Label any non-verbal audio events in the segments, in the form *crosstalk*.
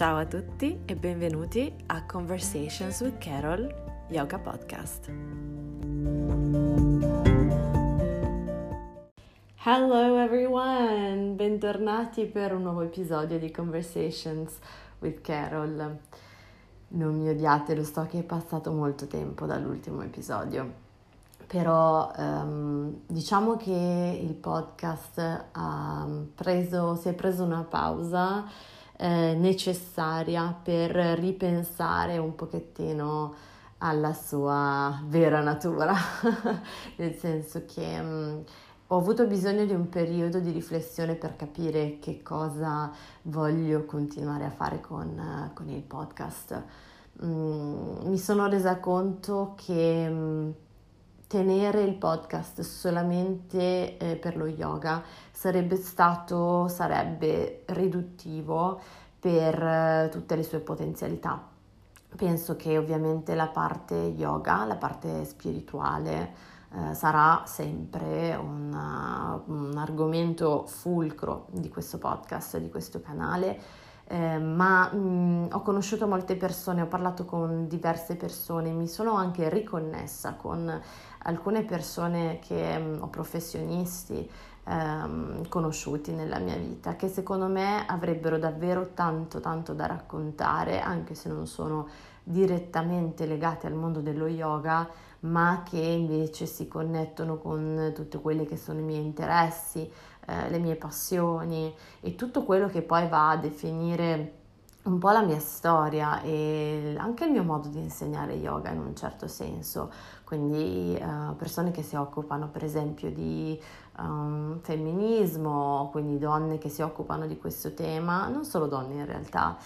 Ciao a tutti e benvenuti a Conversations with Carol Yoga Podcast. Hello everyone, bentornati per un nuovo episodio di Conversations with Carol. Non mi odiate, lo so che è passato molto tempo dall'ultimo episodio però um, diciamo che il podcast preso, si è preso una pausa eh, necessaria per ripensare un pochettino alla sua vera natura, *laughs* nel senso che um, ho avuto bisogno di un periodo di riflessione per capire che cosa voglio continuare a fare con, uh, con il podcast. Mm, mi sono resa conto che um, tenere il podcast solamente eh, per lo yoga sarebbe stato, sarebbe riduttivo per eh, tutte le sue potenzialità. Penso che ovviamente la parte yoga, la parte spirituale, eh, sarà sempre una, un argomento fulcro di questo podcast, di questo canale. Eh, ma mh, ho conosciuto molte persone, ho parlato con diverse persone, mi sono anche riconnessa con alcune persone che um, ho professionisti um, conosciuti nella mia vita che secondo me avrebbero davvero tanto tanto da raccontare anche se non sono direttamente legati al mondo dello yoga ma che invece si connettono con tutti quelli che sono i miei interessi, eh, le mie passioni e tutto quello che poi va a definire un po' la mia storia e anche il mio modo di insegnare yoga in un certo senso, quindi uh, persone che si occupano per esempio di um, femminismo, quindi donne che si occupano di questo tema, non solo donne in realtà,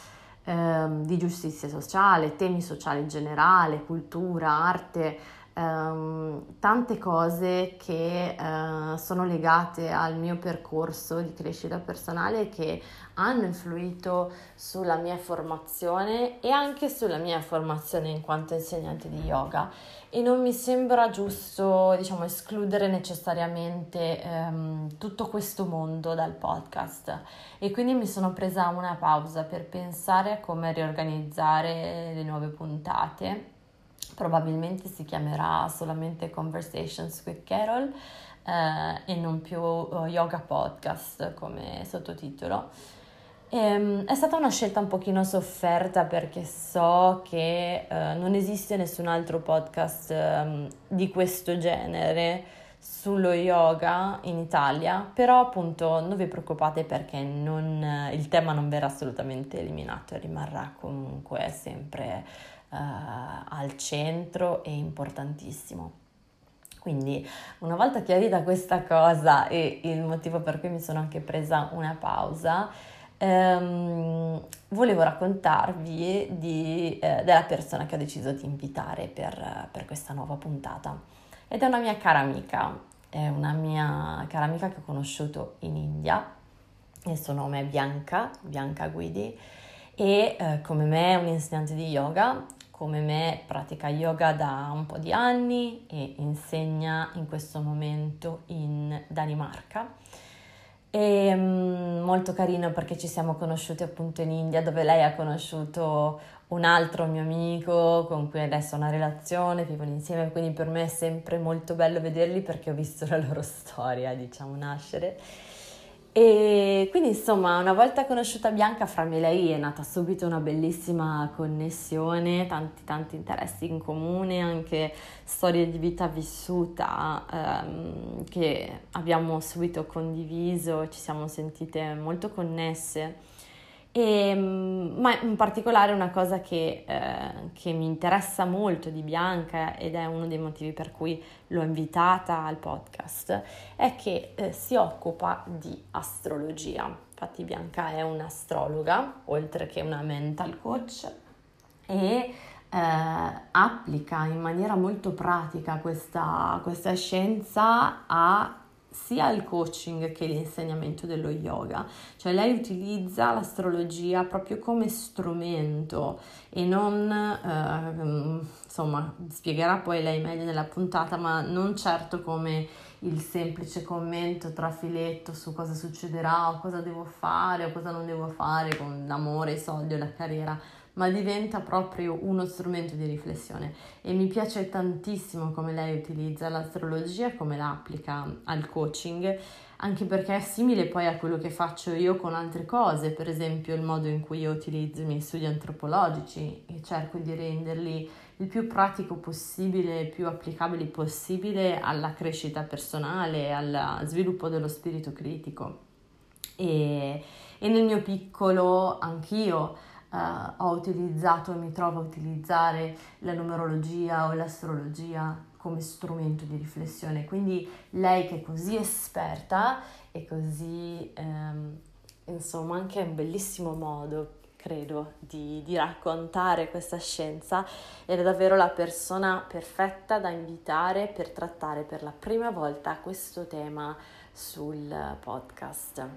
um, di giustizia sociale, temi sociali in generale, cultura, arte, um, tante cose che uh, sono legate al mio percorso di crescita personale che hanno influito sulla mia formazione e anche sulla mia formazione in quanto insegnante di yoga. E non mi sembra giusto diciamo escludere necessariamente um, tutto questo mondo dal podcast. E quindi mi sono presa una pausa per pensare a come riorganizzare le nuove puntate. Probabilmente si chiamerà solamente Conversations with Carol eh, e non più uh, Yoga Podcast come sottotitolo. E, um, è stata una scelta un pochino sofferta perché so che uh, non esiste nessun altro podcast um, di questo genere sullo yoga in Italia, però appunto non vi preoccupate perché non, il tema non verrà assolutamente eliminato, rimarrà comunque sempre uh, al centro è importantissimo. Quindi una volta chiarita questa cosa e il motivo per cui mi sono anche presa una pausa, ehm, volevo raccontarvi di, eh, della persona che ho deciso di invitare per, per questa nuova puntata. Ed è una mia cara amica, è una mia cara amica che ho conosciuto in India, il suo nome è Bianca, Bianca Guidi, e eh, come me è un'insegnante di yoga come me pratica yoga da un po' di anni e insegna in questo momento in Danimarca. E um, molto carino perché ci siamo conosciuti appunto in India dove lei ha conosciuto un altro mio amico con cui adesso ho una relazione, vivono insieme, quindi per me è sempre molto bello vederli perché ho visto la loro storia, diciamo, nascere. E quindi insomma, una volta conosciuta Bianca, fra me e lei è nata subito una bellissima connessione, tanti tanti interessi in comune, anche storie di vita vissuta ehm, che abbiamo subito condiviso, ci siamo sentite molto connesse. E, mm, ma in particolare una cosa che, eh, che, mi interessa molto di Bianca ed è uno dei motivi per cui l'ho invitata al podcast è che eh, si occupa di astrologia. Infatti Bianca è un'astrologa oltre che una mental coach e eh, applica in maniera molto pratica questa, questa scienza a sia il coaching che l'insegnamento dello yoga, cioè lei utilizza l'astrologia proprio come strumento e non, eh, insomma, spiegherà poi lei meglio nella puntata, ma non certo come il semplice commento tra filetto su cosa succederà o cosa devo fare o cosa non devo fare con l'amore, i soldi o la carriera, ma diventa proprio uno strumento di riflessione e mi piace tantissimo come lei utilizza l'astrologia, come la applica al coaching, anche perché è simile poi a quello che faccio io con altre cose, per esempio il modo in cui io utilizzo i miei studi antropologici e cerco di renderli il più pratico possibile, il più applicabili possibile alla crescita personale, al sviluppo dello spirito critico. E, e nel mio piccolo anch'io uh, ho utilizzato e mi trovo a utilizzare la numerologia o l'astrologia come strumento di riflessione. Quindi lei che è così esperta e così, um, insomma, anche un bellissimo modo credo, di, di, raccontare questa scienza, era davvero la persona perfetta da invitare per trattare per la prima volta questo tema sul podcast.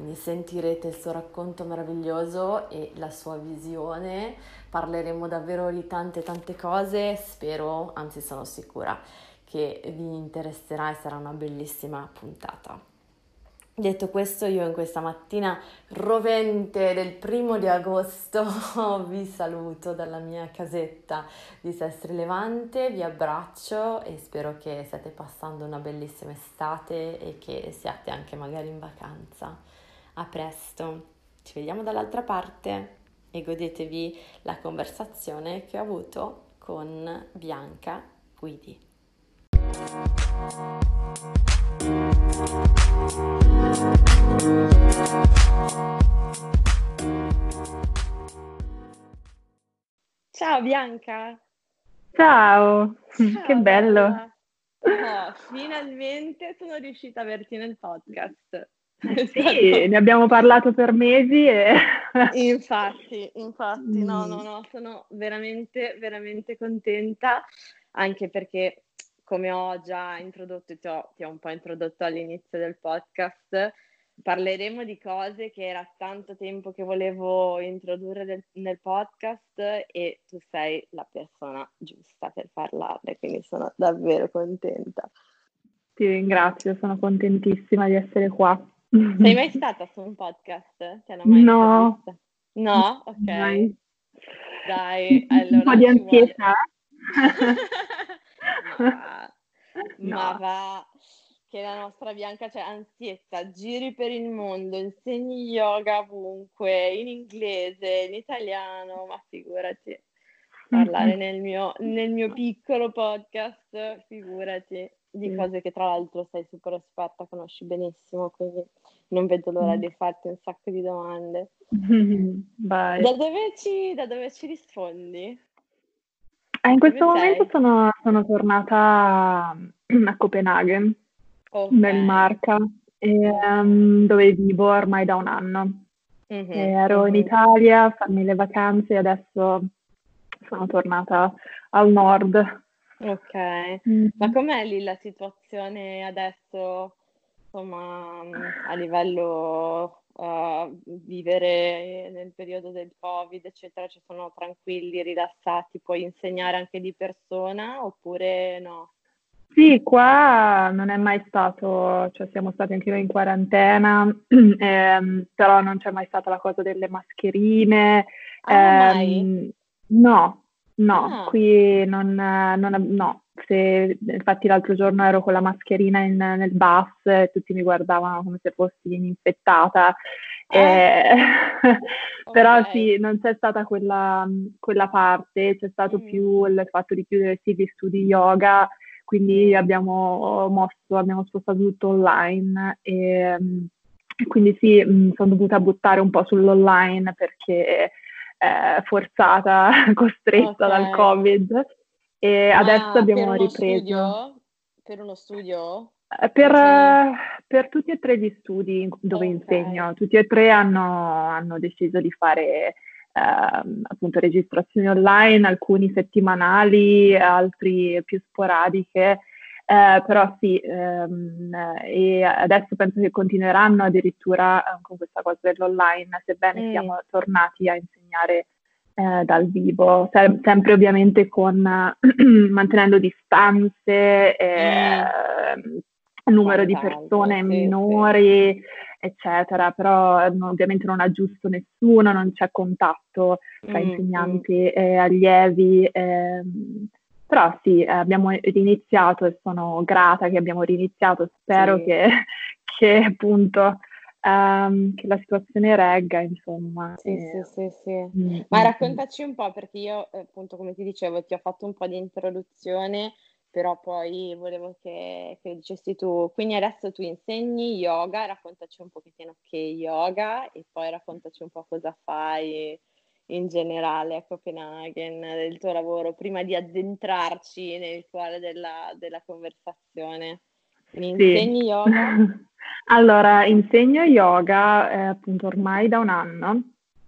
Quindi sentirete il suo racconto meraviglioso e la sua visione, parleremo davvero di tante tante cose, spero, anzi sono sicura che vi interesserà e sarà una bellissima puntata. Detto questo, io in questa mattina rovente del primo di agosto *laughs* vi saluto dalla mia casetta di Sestri Levante, vi abbraccio e spero che stiate passando una bellissima estate e che siate anche magari in vacanza. A presto, ci vediamo dall'altra parte e godetevi la conversazione che ho avuto con Bianca Guidi. Ciao Bianca! Ciao, Ciao che bello! Oh, finalmente sono riuscita a averti nel podcast. Sì, ne abbiamo parlato per mesi e... *laughs* infatti, infatti, no, no, no, sono veramente, veramente contenta, anche perché come ho già introdotto, ti ho, ti ho un po' introdotto all'inizio del podcast, parleremo di cose che era tanto tempo che volevo introdurre nel, nel, podcast e tu sei la persona giusta per parlarne, quindi sono davvero contenta. Ti ringrazio, sono contentissima di essere qua. Sei mai *laughs* stata su un podcast? no. No? Ok. Mai. Dai, allora... Un po' di ansietà. *laughs* ma, no. ma va che la nostra Bianca c'è ansietta, giri per il mondo, insegni yoga ovunque, in inglese, in italiano, ma figurati, parlare nel, mio, nel mio piccolo podcast, figurati, di cose che tra l'altro sei super esperta, conosci benissimo, quindi non vedo l'ora mm. di farti un sacco di domande. *laughs* Da dove ci, da dove ci rispondi? Eh, in questo Dove momento sono, sono tornata a Copenaghen, Ok. Danimarca, e, ehm, dove vivo ormai da un anno. Mhm, E ero in Italia a farmi le vacanze e adesso sono tornata al nord. Ok, ma com'è lì la situazione adesso, insomma, a livello uh, vivere nel periodo del Covid, eccetera, ci sono tranquilli, rilassati, puoi insegnare anche di persona oppure no? Sì, qua non è mai stato, cioè siamo stati anche noi in quarantena, *clears throat* ehm, però non c'è mai stata la cosa delle mascherine. Ah, ehm, no, no, ah. qui non, non, no, se, infatti l'altro giorno ero con la mascherina in, nel bus e tutti mi guardavano come se fossi infettata. Eh. Eh, *laughs* però okay. sì, non c'è stata quella, quella parte, c'è stato mm. più il fatto di chiudere sì gli studi yoga, quindi mm. abbiamo mosso, abbiamo spostato tutto online e, quindi sì, mm, sono dovuta buttare un po' sull'online perché eh, forzata, *laughs* costretta okay. dal Covid e adesso abbiamo per ripreso. Studio? Per uno studio? Eh, per, uh, per, tutti e tre gli studi dove okay. insegno, tutti e tre hanno, hanno deciso di fare uh, appunto registrazioni online, alcuni settimanali, altri più sporadiche. Uh, però sì, um, e adesso penso che continueranno addirittura con questa cosa dell'online, sebbene mm. siamo tornati a insegnare eh, dal vivo, Se- sempre ovviamente con *clears throat* mantenendo distanze, eh, mm. numero di persone sì, minori, sì. eccetera, però ovviamente non ha giusto nessuno, non c'è contatto tra mm, insegnanti mm. e allievi. Ehm, però sì, abbiamo riniziato e sono grata che abbiamo riniziato, spero sì. che, *laughs* che, appunto um, che la situazione regga, insomma. Sì, e... sì, sì, sì. Mm, Ma mm, raccontaci un po', perché io appunto come ti dicevo ti ho fatto un po' di introduzione, però poi volevo che, che dicessi tu, quindi adesso tu insegni yoga, raccontaci un pochettino che yoga e poi raccontaci un po' cosa fai in generale a Copenaghen, del tuo lavoro, prima di addentrarci nel cuore della, della conversazione. Quindi sì. insegni yoga? *laughs* allora, insegno yoga eh, appunto ormai da un anno,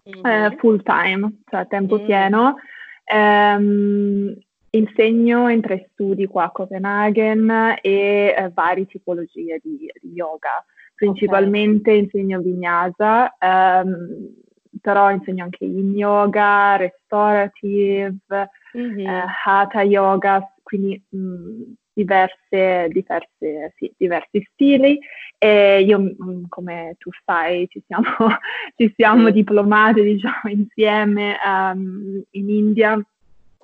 mm-hmm. eh, full time, cioè a tempo mm-hmm. pieno. Ehm, insegno in tre studi qua a Copenaghen e eh, varie tipologie di, di yoga. Principalmente okay. insegno vinyasa, ehm, però insegno anche yin yoga, restorative, mm-hmm. eh, hatha yoga, quindi mh, mm, diverse, diverse, sì, diversi stili. E io, mh, mm, come tu sai, ci siamo, *laughs* ci siamo mm. diplomate diciamo, insieme um, in India.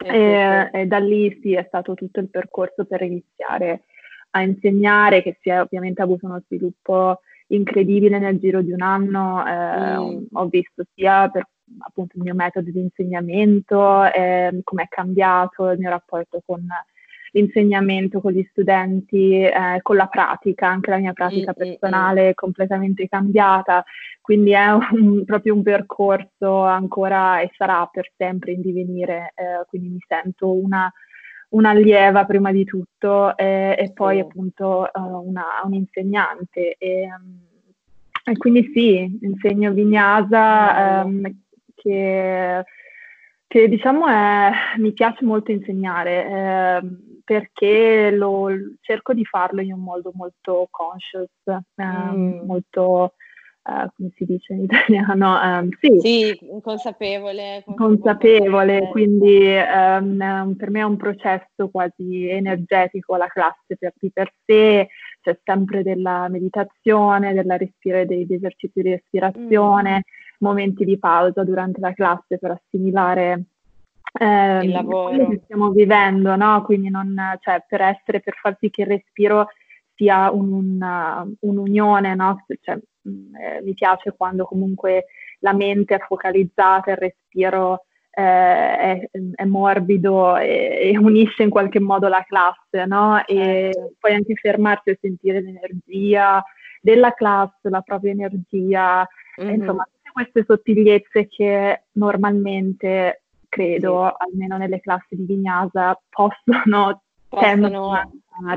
E, e, da lì sì, è stato tutto il percorso per iniziare a insegnare, che si è ovviamente avuto uno sviluppo incredibile nel giro di un anno. Eh, mm. Ho visto sia per appunto il mio metodo di insegnamento, eh, come è cambiato il mio rapporto con l'insegnamento con gli studenti, eh, con la pratica, anche la mia pratica mm, personale è completamente cambiata, quindi è *laughs* un, proprio un percorso ancora e sarà per sempre in divenire, eh, quindi mi sento una un'allieva prima di tutto eh, e poi appunto uh, una, un'insegnante. E, um, e, quindi sì, insegno vignasa um, che, che, diciamo è, mi piace molto insegnare eh, perché lo, cerco di farlo in un modo molto conscious, eh, mm. molto uh, come si dice in *laughs* italiano? Um, sì, sì consapevole, consapevole. Consapevole, quindi um, per me è un processo quasi energetico la classe per, di per sé, c'è sempre della meditazione, della respira, degli esercizi di respirazione, mm. momenti di pausa durante la classe per assimilare eh, il lavoro quello che stiamo vivendo, no? Quindi non, cioè, per essere, per far sì che il respiro sia un, un, un'unione, no? Cioè, Mm, eh, mi piace quando comunque la mente è focalizzata, il respiro eh, è, è, morbido e, e, unisce in qualche modo la classe, no? E certo. poi anche fermarsi e sentire l'energia della classe, la propria energia, mm-hmm. insomma, tutte queste sottigliezze che normalmente credo, sì. almeno nelle classi di Vignasa, possono possono...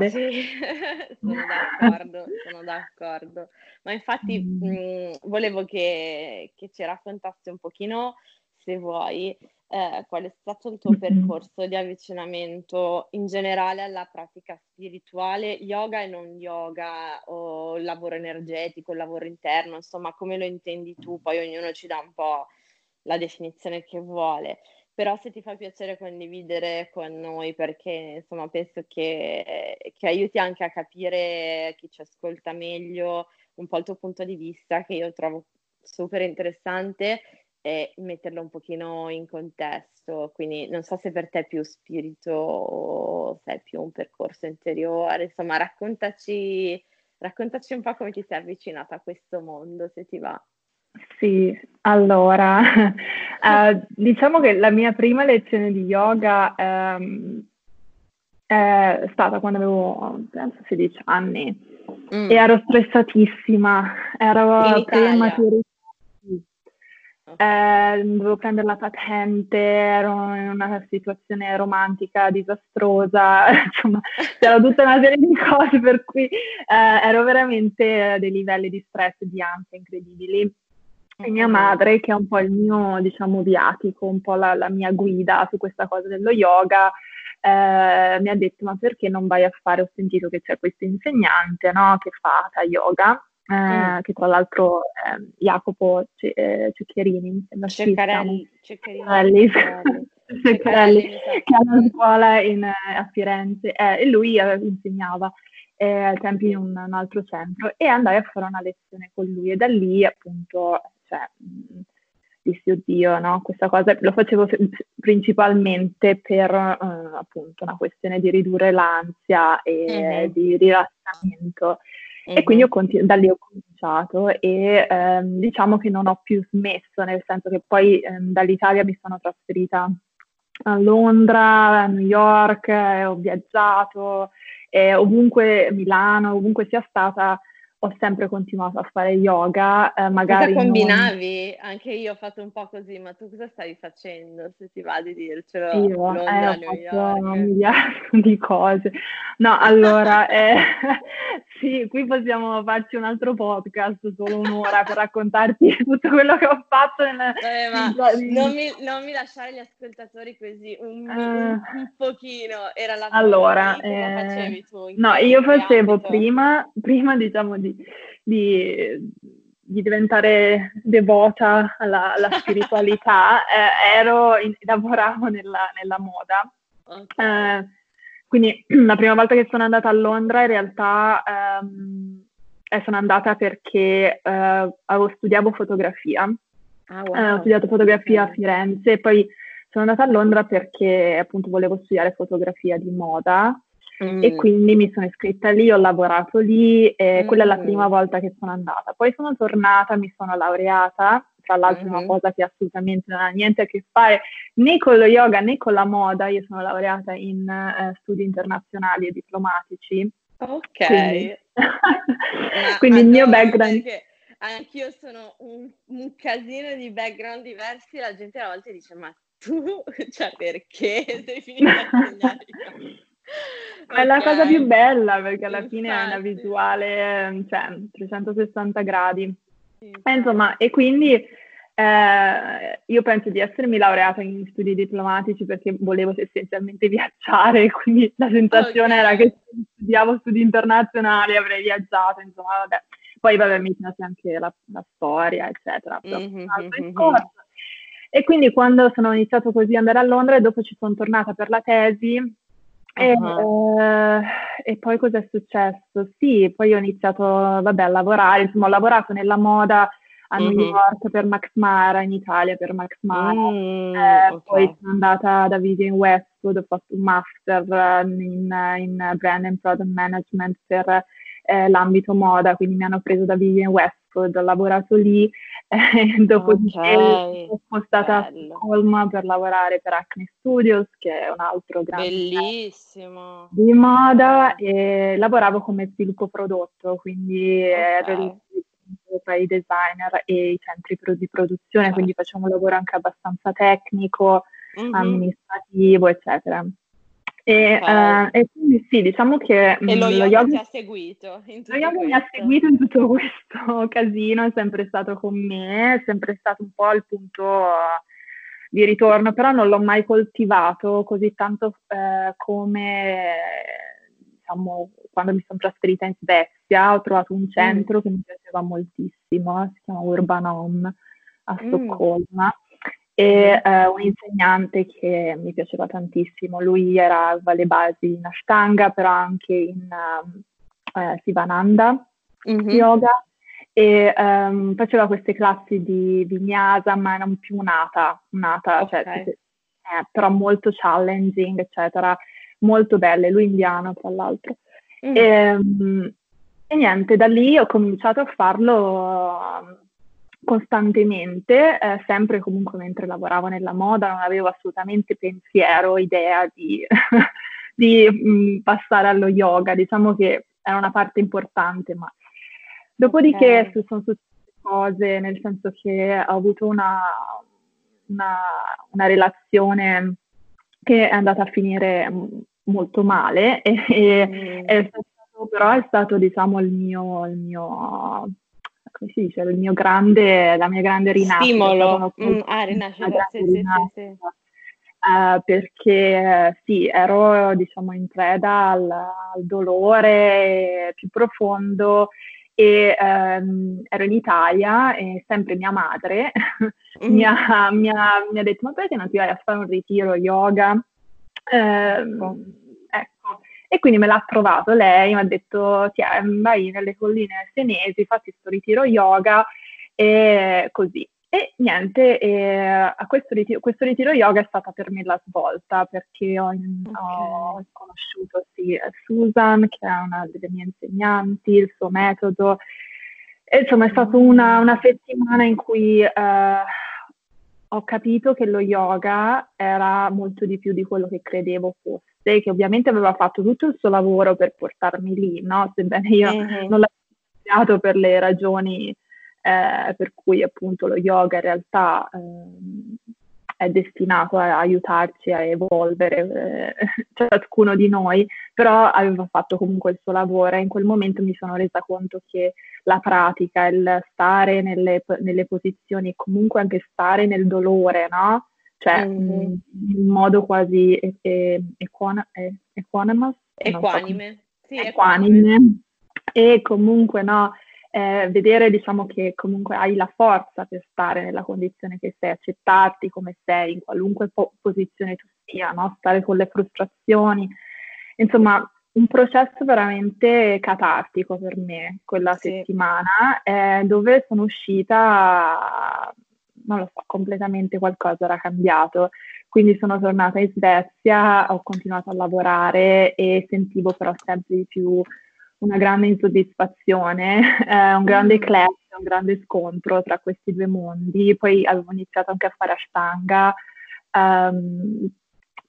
Sì, *laughs* sono d'accordo, sono d'accordo. Ma infatti mh, mm, volevo che, che, ci raccontassi un pochino, se vuoi, eh, qual è stato il tuo percorso di avvicinamento in generale alla pratica spirituale, yoga e non yoga, o il lavoro energetico, il lavoro interno, insomma, come lo intendi tu, poi ognuno ci dà un po' la definizione che vuole però se ti fa piacere condividere con noi perché insomma penso che, che, aiuti anche a capire chi ci ascolta meglio un po' il tuo punto di vista che io trovo super interessante e metterlo un pochino in contesto. Quindi non so se per te è più spirito o se è più un percorso interiore. Insomma raccontaci raccontaci un po' come ti sei avvicinata a questo mondo se ti va sì, allora, uh, *laughs* diciamo che la mia prima lezione di yoga um, è stata quando avevo, penso, 16 anni mm. e ero stressatissima, ero prematurità, eh, dovevo prendere la patente, ero in una situazione romantica disastrosa, *laughs* insomma, c'era tutta una serie di cose per cui eh, ero veramente a dei livelli di stress e di ansia incredibili. E mia madre, che è un po' il mio, diciamo, viatico, un po' la, la mia guida su questa cosa dello yoga, eh, mi ha detto ma perché non vai a fare, ho sentito che c'è questo insegnante no, che fa Hatha Yoga, eh, mm. che tra l'altro è Jacopo C- eh, Ceccherini, mi sembra Ceccarelli, Ceccarelli, Ceccarelli, che ha una scuola in, a Firenze, eh, e lui insegnava. eh, ai tempi in un, un, altro centro e andai a fare una lezione con lui e da lì appunto cioè, dissi oddio, no? Questa cosa lo facevo principalmente per uh, appunto una questione di ridurre l'ansia e mm-hmm. di rilassamento. Mm-hmm. E quindi continu- da lì ho cominciato e ehm, diciamo che non ho più smesso, nel senso che poi ehm, dall'Italia mi sono trasferita a Londra, a New York, eh, ho viaggiato, eh, ovunque Milano, ovunque sia stata, ho sempre continuato a fare yoga, eh, magari... Cosa combinavi? Non... Anche io ho fatto un po' così, ma tu cosa stavi facendo, se ti va di dircelo? Io Londra, eh, ho fatto un miliardo di cose. No, allora, *laughs* eh, *laughs* sì, qui possiamo farci un altro podcast, solo un'ora, per raccontarti *laughs* tutto quello che ho fatto. Nel, eh, ma in... non, mi, non, mi, lasciare gli ascoltatori così, un, uh, un, un pochino, era la allora, cosa eh, facevi tu? No, io facevo prima, prima, diciamo, di di, di diventare devota alla, alla *laughs* spiritualità, eh, ero in, lavoravo nella, nella moda. Okay. Eh, quindi *clears throat* la prima volta che sono andata a Londra in realtà ehm, eh, sono andata perché eh, avevo, studiavo fotografia. Ah, wow. Eh, ho studiato fotografia okay. a Firenze e poi sono andata a Londra perché appunto volevo studiare fotografia di moda Mm. E quindi mi sono iscritta lì, ho lavorato lì e mm. quella è la prima volta che sono andata. Poi sono tornata, mi sono laureata, tra l'altro mm-hmm. una cosa che assolutamente non ha niente a che fare né con lo yoga né con la moda, io sono laureata in uh, studi internazionali e diplomatici. Ok. Quindi, *laughs* quindi il mio background... Anch'io sono un, un casino di background diversi, la gente a volte dice ma tu, *laughs* cioè perché sei finita a insegnare? È la cosa più bella perché alla Infatti. fine è una visuale, cioè 360 gradi. E, insomma, e quindi eh, io penso di essermi laureata in studi diplomatici perché volevo essenzialmente *laughs* viaggiare, quindi la sensazione okay. era che se studiavo studi internazionali avrei viaggiato, insomma, vabbè. Poi vabbè, mi piace anche la, la storia, eccetera. Mm-hmm, mm-hmm. E quindi quando sono iniziato così ad andare a Londra e dopo ci sono tornata per la tesi, e, uh-huh. eh, e, poi cosa è successo? Sì, poi ho iniziato vabbè, a lavorare, insomma ho lavorato nella moda a. New York per Max Mara, in Italia per Max Mara, mm, eh, okay. poi sono andata da Vivian Westwood, ho fatto un master in, in brand and product management per eh, l'ambito moda, quindi mi hanno preso da Vivian Westwood, ho lavorato lì, eh, *laughs* dopodiché okay. sono spostata Bello. a Stoccolma per lavorare per Acne Studios, che è un altro grande Bellissimo. di moda, e lavoravo come sviluppo prodotto, quindi okay. ero tra i designer e i centri di produzione, certo. quindi facciamo un lavoro anche abbastanza tecnico, mm-hmm. amministrativo, eccetera. E, okay. uh, e, quindi sì, diciamo che... E lo, lo yoga ti ha seguito in tutto Lo yoga mi ha seguito in tutto *laughs* questo casino, è sempre stato con me, è sempre stato un po' il punto di ritorno, però non l'ho mai coltivato così tanto eh, come, diciamo, quando mi sono trasferita in Svezia, ho trovato un mm. centro mm. che mi piaceva moltissimo, si chiama Urban Home a mm. E eh, un insegnante che mi piaceva tantissimo. Lui era, aveva le basi in Ashtanga, però anche in uh, eh, Sivananda mm-hmm. yoga e um, faceva queste classi di vinyasa, ma erano più nata, nata cioè, okay. cioè, eh, però molto challenging, eccetera, molto belle, lui indiano tra l'altro. Mm. E, um, e, niente, da lì ho cominciato a farlo costantemente, eh, sempre comunque mentre lavoravo nella moda, non avevo assolutamente pensiero, idea di, *laughs* di mh, mm, passare allo yoga, diciamo che era una parte importante, ma dopodiché okay. sono successe cose, nel senso che ho avuto una, una, una relazione che è andata a finire molto male e, mm. è stato, però è stato diciamo il mio, il mio come si dice, il mio grande, la mia grande rinascita. Stimolo, mm, ah, rinascita, sì, sì, sì, Uh, perché sì, ero diciamo in preda al, al dolore più profondo e um, ero in Italia e sempre mia madre mm. *laughs* mi, ha, mi, ha, mi, ha, detto ma perché non ti vai a fare un ritiro yoga? Uh, E quindi me l'ha trovato lei, mi ha detto, vai nelle colline senesi, fatti questo ritiro yoga e così. E niente, e questo, ritiro, questo, ritiro, yoga è stata per me la svolta perché ho, okay. ho conosciuto sì, Susan, che è una delle mie insegnanti, il suo metodo. E, insomma, è stata una, una settimana in cui eh, ho capito che lo yoga era molto di più di quello che credevo fosse, che ovviamente aveva fatto tutto il suo lavoro per portarmi lì, no? sebbene io mm-hmm. non l'avevo studiato per le ragioni eh, per cui appunto lo yoga in realtà eh, è destinato a aiutarci a evolvere eh, *laughs* ciascuno di noi, però aveva fatto comunque il suo lavoro e in quel momento mi sono resa conto che la pratica, il stare nelle, nelle posizioni e comunque anche stare nel dolore, no? Cioè mm-hmm. in modo quasi e- e- equan- e- equanimous? Equanime. So, sì, equanime. equanime. E comunque no, eh, vedere diciamo che comunque hai la forza per stare nella condizione che sei, accettarti come sei in qualunque po- posizione tu sia, no? stare con le frustrazioni, insomma un processo veramente catartico per me quella sì. settimana eh, dove sono uscita, non lo so, completamente qualcosa era cambiato. Quindi sono tornata in Svezia, ho continuato a lavorare e sentivo però sempre di più una grande insoddisfazione, *laughs* eh, un grande mm. clash, un grande scontro tra questi due mondi. Poi avevo iniziato anche a fare ashtanga um,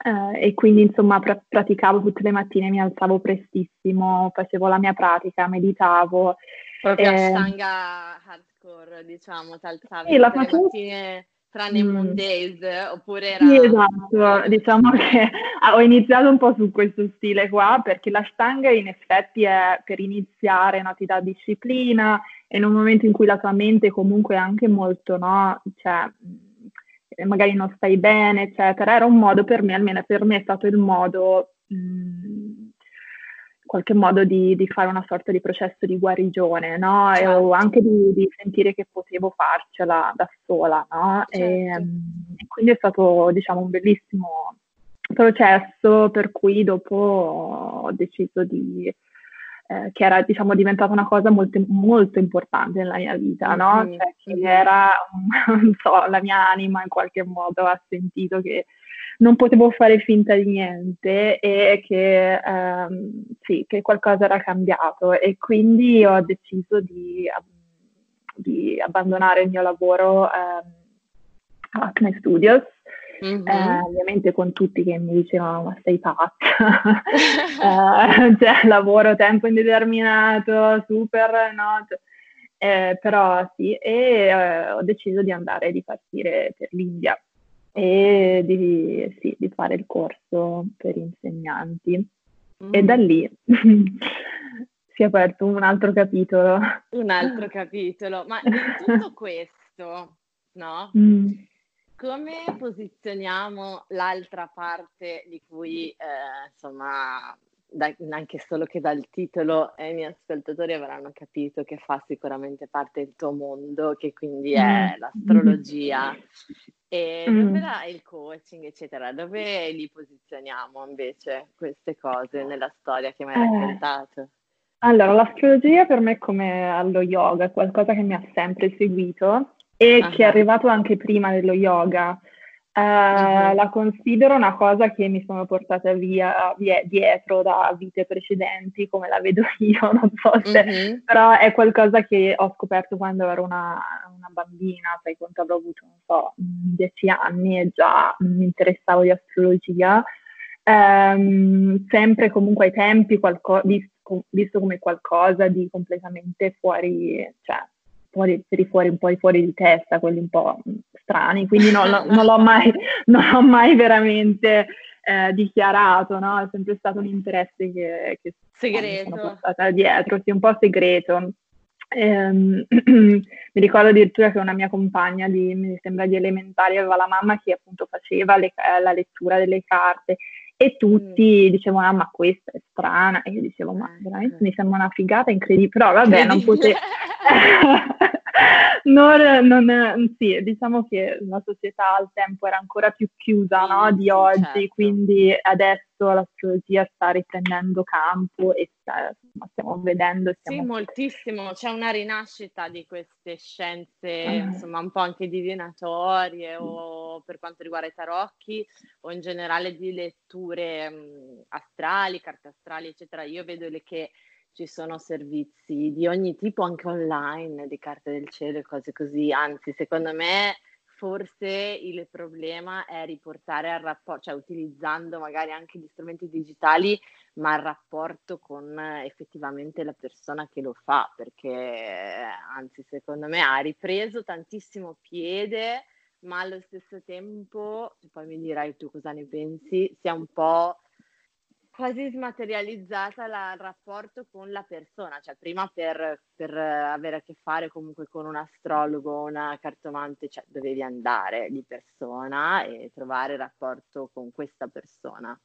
eh, e quindi insomma pr- praticavo tutte le mattine, mi alzavo prestissimo, facevo la mia pratica, meditavo. Proprio eh, ashtanga hardcore, diciamo, ti alzavi sì, tutte le mattine tranne mm. Moon Days, oppure era... Sì, esatto, diciamo *laughs* che ho iniziato un po' su questo stile qua, perché la stanga in effetti è per iniziare, no? ti dà disciplina, e in un momento in cui la tua mente comunque è anche molto, no? Cioè, mm, magari non stai bene, eccetera, era un modo per me, almeno per me è stato il modo... Mh, mm, qualche modo di, di, fare una sorta di processo di guarigione, no? Certo. E, o anche di, di, sentire che potevo farcela da sola, no? Certo. E, e, quindi è stato, diciamo, un bellissimo processo per cui dopo ho deciso di... Eh, che era, diciamo, diventata una cosa molto, molto importante nella mia vita, no? Mm-hmm. Cioè, che era, *laughs* non so, la mia anima in qualche modo ha sentito che non potevo fare finta di niente e che, ehm, sì, che qualcosa era cambiato e quindi ho deciso di, di abbandonare il mio lavoro ehm, a Acme Studios. Mm-hmm. Eh, ovviamente con tutti che mi dicevano ma sei pazza, *laughs* *laughs* eh, cioè lavoro tempo indeterminato, super, no? Cioè, eh, però sì, e eh, ho deciso di andare, di partire per l'India e di, sì, di fare il corso per insegnanti. Mm. E da lì *laughs* si è aperto un altro capitolo. Un altro capitolo, ma in tutto *laughs* questo, no? Mm. Come posizioniamo l'altra parte di cui, eh, insomma, da, anche solo che dal titolo eh, i miei ascoltatori avranno capito che fa sicuramente parte del tuo mondo, che quindi è mm. l'astrologia. E mm. il coaching, eccetera? Dove li posizioniamo invece queste cose nella storia che mi hai eh. raccontato? Allora, l'astrologia per me è come allo yoga, è qualcosa che mi ha sempre seguito e uh-huh. che è arrivato anche prima dello yoga. Uh. La considero una cosa che mi sono portata via, via, dietro da vite precedenti, come la vedo *laughs* io, non so se, uh-huh. però è qualcosa che ho scoperto quando ero una, una bambina, sai quanto avrò avuto, non so, dieci anni e già mi interessavo di astrologia. Um, sempre comunque ai tempi qualco- visto, visto come qualcosa di completamente fuori, cioè fuori, fuori, un po' di fuori di testa, quelli un po' strani, quindi non, non, l'ho, mai, *laughs* non l'ho mai veramente eh, dichiarato, no? È sempre stato un interesse che, che segreto. sono portata dietro, sì, un po' segreto. Ehm, *clears throat* mi ricordo addirittura che una mia compagna di, mi sembra di elementari aveva la mamma che appunto faceva le, la lettura delle carte e tutti mm. dicevano ah ma questa è strana e io dicevo ma veramente mi sembra una figata incredibile, però vabbè non potevo... *laughs* non, non, sì, diciamo che la società al tempo era ancora più chiusa no, di oggi, certo. quindi adesso l'astrologia sta riprendendo campo e sta, stiamo vedendo. Stiamo... Sì, moltissimo, c'è una rinascita di queste scienze, uh insomma, un po' anche divinatorie o per quanto riguarda i tarocchi o in generale di letture astrali, carte astrali, eccetera. Io vedo che ci sono servizi di ogni tipo anche online, di carte del cielo e cose così, anzi secondo me forse il problema è riportare al rapporto, cioè utilizzando magari anche gli strumenti digitali, ma il rapporto con effettivamente la persona che lo fa, perché anzi secondo me ha ripreso tantissimo piede, ma allo stesso tempo, poi mi dirai tu cosa ne pensi, sia un po' quasi smaterializzata la, il rapporto con la persona, cioè prima per, per, avere a che fare comunque con un astrologo, una cartomante, cioè dovevi andare di persona e trovare il rapporto con questa persona.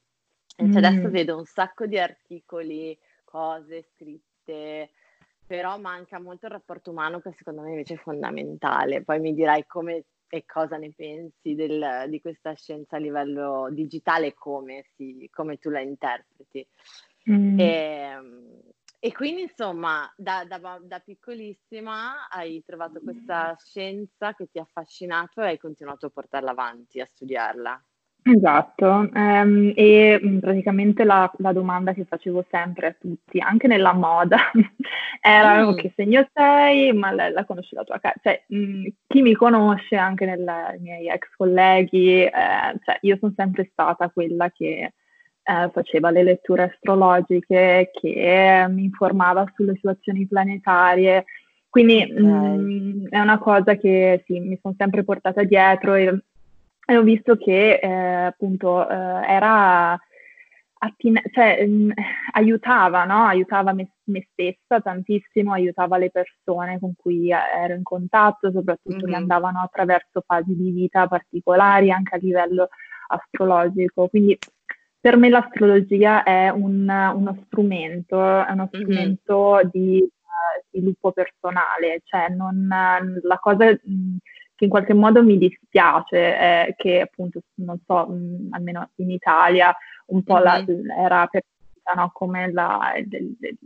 Mm. adesso vedo un sacco di articoli, cose scritte, però manca molto il rapporto umano che secondo me invece è fondamentale. Poi mi dirai come e cosa ne pensi del, di questa scienza a livello digitale, come, si, come tu la interpreti. Mm. E, ehm, e, quindi insomma da, da, da, piccolissima hai trovato questa scienza che ti ha affascinato e hai continuato a portarla avanti, a studiarla. Esatto, ehm, e mm, praticamente la, la, domanda che facevo sempre a tutti, anche nella moda, *laughs* era mm. che segno sei, ma lei la conosce la tua casa, cioè mh, mm, chi mi conosce anche nel, nei miei ex colleghi, eh, cioè io sono sempre stata quella che eh, faceva le letture astrologiche, che mi informava sulle situazioni planetarie, quindi okay. mh, è una cosa che sì, mi sono sempre portata dietro e e ho visto che eh, appunto eh, era attin- cioè, mh, aiutava, no? aiutava me, me, stessa tantissimo, aiutava le persone con cui ero in contatto, soprattutto mm-hmm. che andavano attraverso fasi di vita particolari anche a livello astrologico. Quindi per me l'astrologia è un, uno strumento, è uno strumento mm-hmm. di uh, sviluppo personale, cioè non, la cosa mh, che in qualche modo mi dispiace è che appunto, non so, mh, almeno in Italia un po' la, era percepita no, come la, del, del,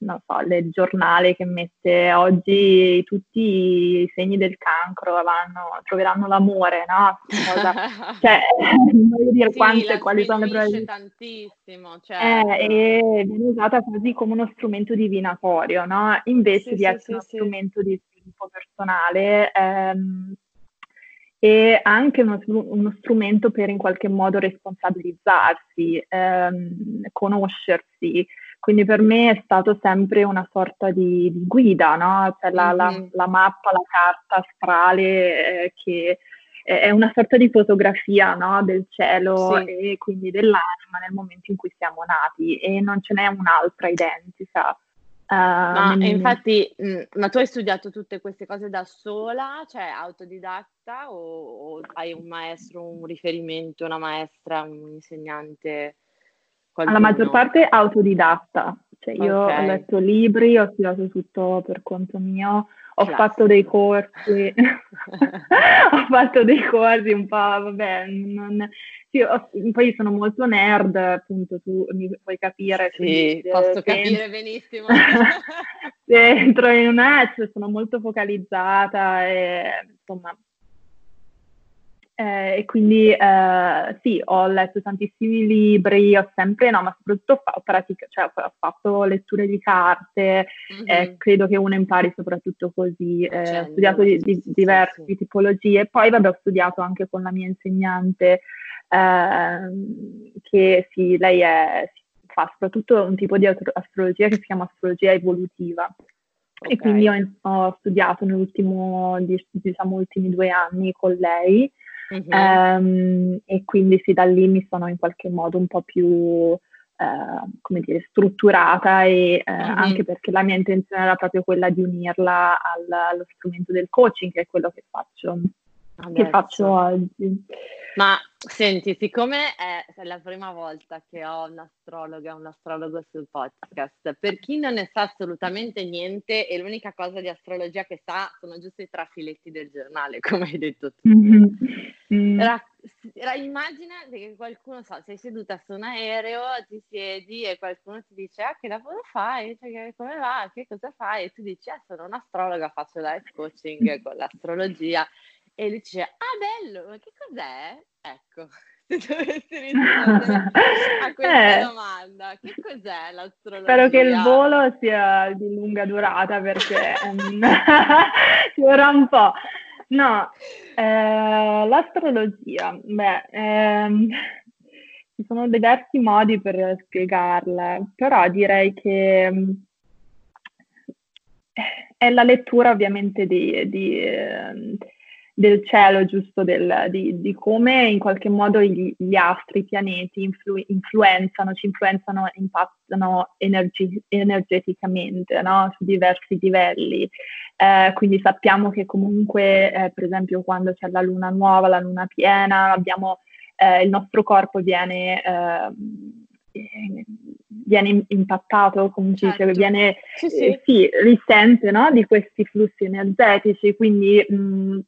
non so, il giornale che mette oggi tutti i segni del cancro vanno, troveranno l'amore, no? Cosa, *laughs* cioè, *laughs* voglio dire sì, quante, quali sono le probabilità. tantissimo, certo. eh, e viene usata quasi come uno strumento divinatorio, no? Invece sì, di sì, essere uno strumento di sviluppo personale ehm, e anche uno, uno, strumento per in qualche modo responsabilizzarsi, ehm, conoscersi. Quindi per me è stato sempre una sorta di, di guida, no? Cioè la, mm-hmm. la, la, mappa, la carta astrale eh, che è una sorta di fotografia no? del cielo sì. e quindi dell'anima nel momento in cui siamo nati e non ce n'è un'altra identica. Uh, ma ehm, infatti, mh, ma tu hai studiato tutte queste cose da sola, cioè autodidatta o, o, hai un maestro, un riferimento, una maestra, un insegnante? Qualcuno? La maggior parte autodidatta, cioè io okay. ho letto libri, ho studiato tutto per conto mio, ho Classico. fatto dei corsi, *laughs* *laughs* ho fatto dei corsi un po', vabbè, non, sì, ho, poi sono molto nerd, appunto, tu mi puoi capire. Sì, quindi, posso capire benissimo. *laughs* Entro in un match, sono molto focalizzata e insomma eh, e quindi eh, sì, ho letto tantissimi libri, ho sempre, no, ma soprattutto ho, pratica, cioè, ho fatto letture di carte, mm-hmm. eh, credo che uno impari soprattutto così, eh, ho studiato di, di, diverse sì. tipologie, poi vabbè ho studiato anche con la mia insegnante ehm, che sì, lei è, fa soprattutto un tipo di astrologia che si chiama astrologia evolutiva. Okay. E quindi ho, ho studiato nell'ultimo, diciamo, ultimi due anni con lei Uh-huh. Um, e quindi sì, da lì mi sono in qualche modo un po' più, uh, come dire, strutturata e uh, uh-huh. anche perché la mia intenzione era proprio quella di unirla al, allo strumento del coaching, che è quello che faccio Adesso. che faccio oggi. Ma senti, siccome è la prima volta che ho un'astrologa, un astrologo sul podcast, per chi non ne sa assolutamente niente e l'unica cosa di astrologia che sa sono giusto i trafiletti del giornale, *laughs* come hai detto tu. Mm-hmm. Ra- ra- immagina che qualcuno, so, sei seduta su un aereo, ti siedi e qualcuno ti dice, ah, che lavoro fai? Cioè, come va? Che cosa fai? E tu dici, ah, sono un'astrologa, faccio life coaching con l'astrologia e lui dice, ah bello, ma che cos'è? Ecco, se dovessi rispondere a questa eh, domanda, che cos'è l'astrologia? Spero che il volo sia di lunga durata perché ci *laughs* vorrà un po'. No, eh, l'astrologia, beh, ehm, ci sono diversi modi per spiegarla, però direi che um, è la lettura ovviamente di, di eh, del cielo, giusto, del, di, di, come in qualche modo gli, gli astri, i pianeti influ, influenzano, ci influenzano, impattano energi, energeticamente no? su diversi livelli. Eh, quindi sappiamo che comunque, eh, per esempio, quando c'è la luna nuova, la luna piena, abbiamo, eh, il nostro corpo viene ehm, viene impattato, come certo. dice, viene, sì, sì. Eh, sì risente no? di questi flussi energetici, quindi mh,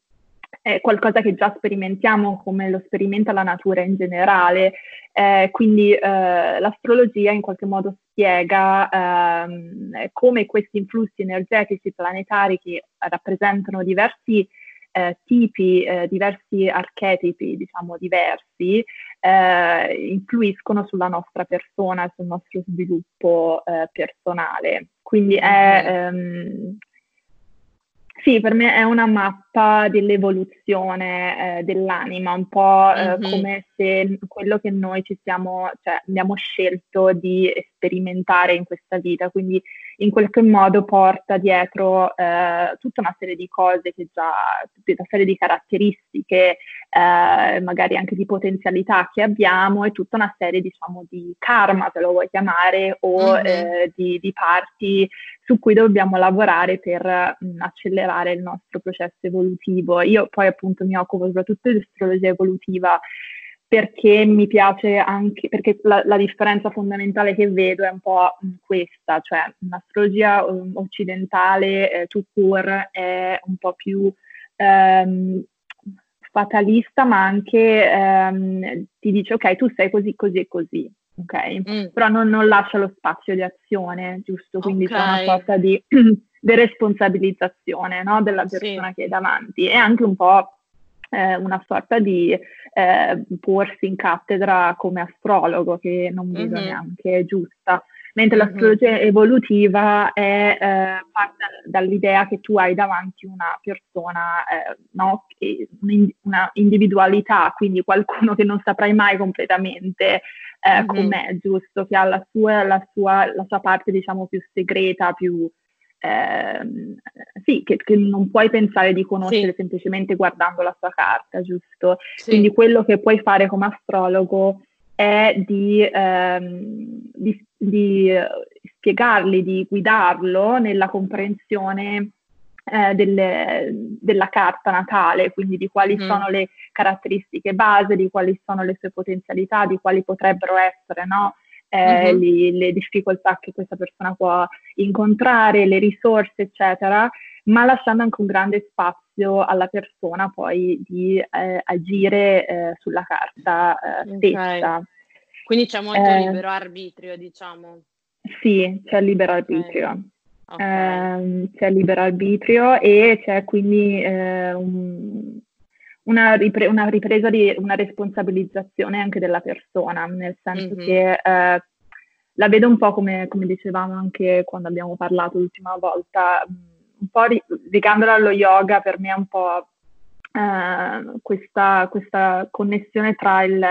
è qualcosa che già sperimentiamo come lo sperimenta la natura in generale, eh, quindi eh, l'astrologia in qualche modo spiega eh, come questi influssi energetici planetari che rappresentano diversi eh, tipi, eh, diversi archetipi, diciamo diversi, eh, influiscono sulla nostra persona, sul nostro sviluppo personale. Quindi è, ehm, sì, per me è una mappa dell'evoluzione eh, dell'anima, un po' eh, mm-hmm. come se quello che noi ci siamo, cioè, abbiamo scelto di sperimentare in questa vita, quindi in qualche modo porta dietro eh, tutta una serie di cose che già, tutta una serie di caratteristiche, eh, magari anche di potenzialità che abbiamo e tutta una serie, diciamo, di karma, se lo vuoi chiamare, o mm-hmm. eh, di, di, parti su cui dobbiamo lavorare per mh, mm, accelerare il nostro processo evolutivo. Io poi appunto mi occupo soprattutto di astrologia evolutiva perché mi piace anche, perché la, la, differenza fondamentale che vedo è un po' questa, cioè un'astrologia um, occidentale, eh, to court, è un po' più ehm, fatalista, ma anche ehm, ti dice ok, tu sei così, così e così, ok? Mm. Però non, non, lascia lo spazio di azione, giusto? Quindi okay. c'è una sorta di *clears throat* deresponsabilizzazione no? della persona sì. che è davanti e anche un po' eh, una sorta di eh, porsi in cattedra come astrologo che non vedo mm-hmm. neanche giusta. Mentre mm-hmm. l'astrologia evolutiva è eh, parte dall'idea che tu hai davanti una persona, eh, no? una individualità, quindi qualcuno che non saprai mai completamente eh, mm-hmm. com'è, giusto? Che ha la sua, la sua, la sua parte, diciamo, più segreta, più, eh, sì, che, che, non puoi pensare di conoscere sì. semplicemente guardando la sua carta, giusto? Sì. Quindi quello che puoi fare come astrologo è di, ehm, di, di spiegarli, di guidarlo nella comprensione eh, delle, della carta natale, quindi di quali mm. sono le caratteristiche base, di quali sono le sue potenzialità, di quali potrebbero essere, no? Eh, uh-huh. le, le, difficoltà che questa persona può incontrare, le risorse, eccetera, ma lasciando anche un grande spazio alla persona poi di eh, agire eh, sulla carta eh, stessa. Okay. Quindi c'è molto eh, libero arbitrio, diciamo. Sì, c'è libero arbitrio. Okay. Ehm, c'è libero arbitrio e c'è quindi eh, un, una, ripre- una, ripresa di una responsabilizzazione anche della persona, nel senso mm-hmm. che eh, la vedo un po' come, come, dicevamo anche quando abbiamo parlato l'ultima volta, un po' legandola allo yoga per me è un po' eh, questa, questa, connessione tra il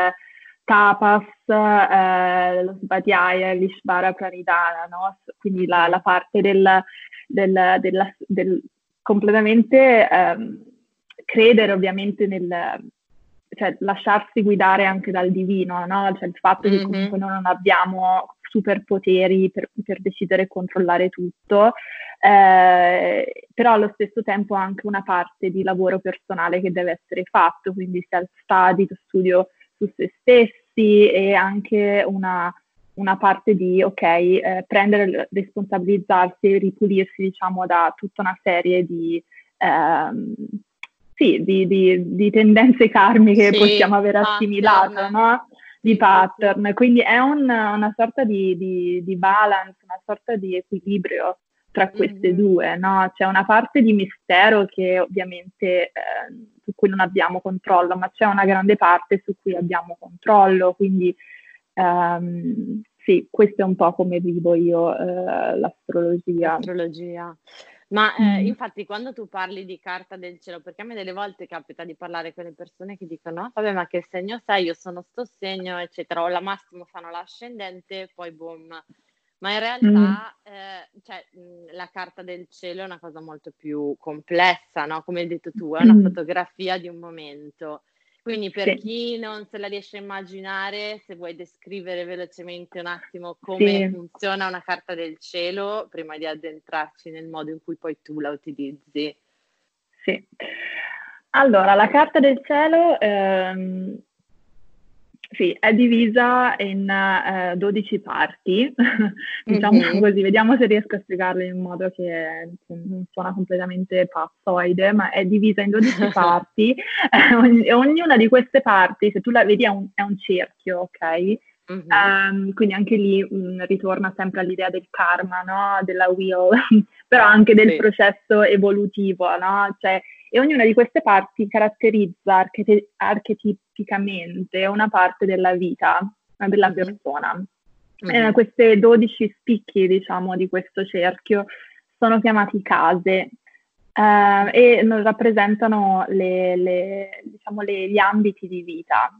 tapas, eh, lo svadhyaya l'ishvara pranidhana, no? quindi la, la parte del, del, della, del completamente... Ehm, credere ovviamente nel, cioè lasciarsi guidare anche dal divino, no? Cioè il fatto mm-hmm. che comunque noi non abbiamo superpoteri per, per decidere e controllare tutto, eh, però allo stesso tempo anche una parte di lavoro personale che deve essere fatto, quindi self-study, studio su se stessi e anche una, una parte di, ok, eh, prendere, responsabilizzarsi e ripulirsi, diciamo, da tutta una serie di... Ehm, sì, di, di, di, tendenze karmiche sì, possiamo aver assimilato, no? Di pattern. Quindi è un, una sorta di, di, balance, una sorta di equilibrio tra queste mm-hmm. due, no? C'è una parte di mistero che ovviamente eh, su cui non abbiamo controllo, ma c'è una grande parte su cui abbiamo controllo, quindi um, sì, questo è un po' come vivo io uh, l'astrologia. L'astrologia. Ma eh, mm. infatti quando tu parli di carta del cielo, perché a me delle volte capita di parlare con le persone che dicono, vabbè ma che segno sei, io sono sto segno, eccetera, o la massimo fanno l'ascendente, poi boom, ma in realtà mm. eh, cioè, la carta del cielo è una cosa molto più complessa, no? Come hai detto tu, è una mm. fotografia di un momento. Quindi per sì. chi non se la riesce a immaginare, se vuoi descrivere velocemente un attimo come sì. funziona una carta del cielo, prima di addentrarci nel modo in cui poi tu la utilizzi. Sì. Allora, la carta del cielo ehm, sì, è divisa in eh, 12 parti, *laughs* diciamo mm-hmm. così, vediamo se riesco a spiegarlo in modo che non suona completamente pazzoide, ma è divisa in 12 *laughs* parti e ognuna di queste parti, se tu la vedi, è un, è un cerchio, ok? Mm-hmm. Um, quindi anche lì mm, ritorna sempre all'idea del karma, no? della wheel, *laughs* però anche del sì. processo evolutivo, no? Cioè, e ognuna di queste parti caratterizza archete- archetipicamente una parte della vita della mm-hmm. persona. Mm-hmm. Eh, queste 12 spicchi, diciamo, di questo cerchio sono chiamati case eh, e rappresentano le, le, diciamo, le, gli ambiti di vita,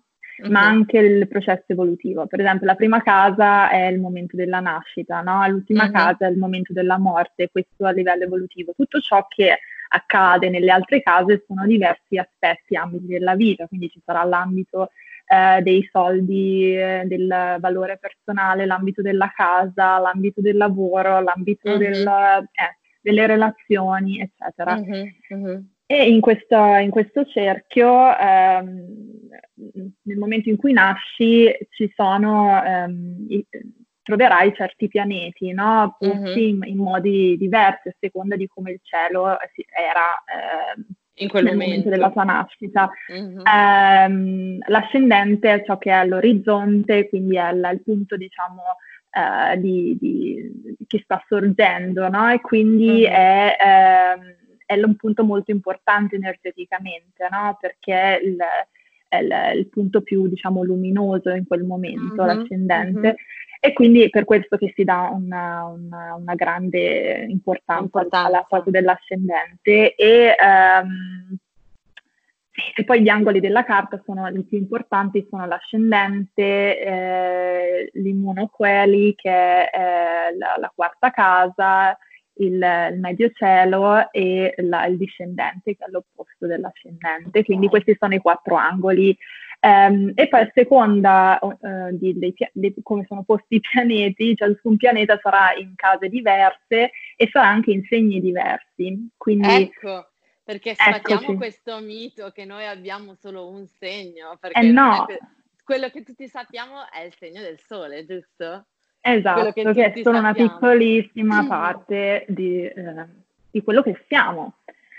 mm-hmm. ma anche il processo evolutivo. Per esempio, la prima casa è il momento della nascita, no? l'ultima mm-hmm. casa è il momento della morte, questo a livello evolutivo. Tutto ciò che accade nelle altre case sono diversi aspetti, ambiti della vita, quindi ci sarà l'ambito eh, dei soldi, eh, del valore personale, l'ambito della casa, l'ambito del lavoro, l'ambito mm-hmm. del, eh, delle relazioni, eccetera. Mm-hmm. Mm-hmm. E in, questa, in, questo cerchio, ehm, nel momento in cui nasci, ci sono ehm, i, troverai certi pianeti, no? posti mm-hmm. in, in, modi diversi a seconda di come il cielo era eh, in quel momento. momento. della tua nascita. Mm-hmm. Eh, l'ascendente è ciò che è all'orizzonte, quindi è il, il punto, diciamo, eh, di, di, che sta sorgendo, no? E quindi mm-hmm. è, ehm, è, un punto molto importante energeticamente, no? Perché il, è il, il, punto più, diciamo, luminoso in quel momento, mm-hmm. l'ascendente. E quindi per questo che si dà una, una, una grande importanza, importanza, alla fase dell'ascendente e, um, e, poi gli angoli della carta sono i più importanti, sono l'ascendente, eh, l'immunoqueli che è la, la quarta casa, il, il medio cielo e la, il discendente che è l'opposto dell'ascendente. Quindi questi sono i quattro angoli Um, e poi a seconda uh, di, dei, di, come sono posti i *laughs* pianeti, ciascun pianeta sarà in case diverse e sarà anche in segni diversi. Quindi, ecco, perché sfatiamo eccoci. questo mito che noi abbiamo solo un segno, perché eh no. che, quello che tutti sappiamo è il segno del sole, giusto? Esatto, che, che è solo sappiamo. una piccolissima mm. parte di, eh, di quello che siamo.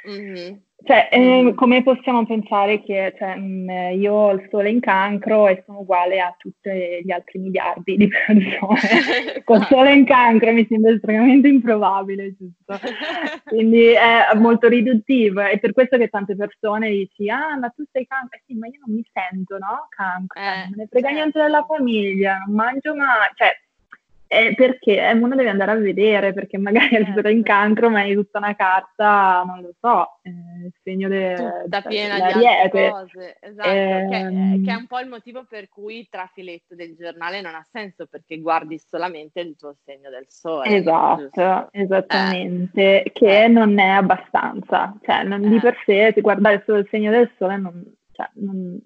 Mm-hmm. Cioè, eh, come possiamo pensare che cioè, mm, io ho il sole in cancro e sono uguale a tutti gli altri miliardi di persone? *laughs* Con il sole in cancro mi sembra estremamente improbabile, giusto? Quindi è molto riduttivo. È per questo che tante persone dici, ah, ma tu sei cancro? Eh sì, ma io non mi sento, no? Cancro. Eh, non ne frega certo. niente della famiglia, non mangio mai. Cioè, eh, perché eh, uno deve andare a vedere, perché magari certo. essere in cancro, ma è tutta una carta, non lo so, eh, il segno de, cioè, piena di altre cose, esatto, eh, che, è, che, è un po' il motivo per cui il trafiletto del giornale non ha senso, perché guardi solamente il tuo segno del sole. Esatto, esattamente, eh. che eh. non è abbastanza, cioè non, di per sé, se guardare solo il segno del sole non, cioè, non,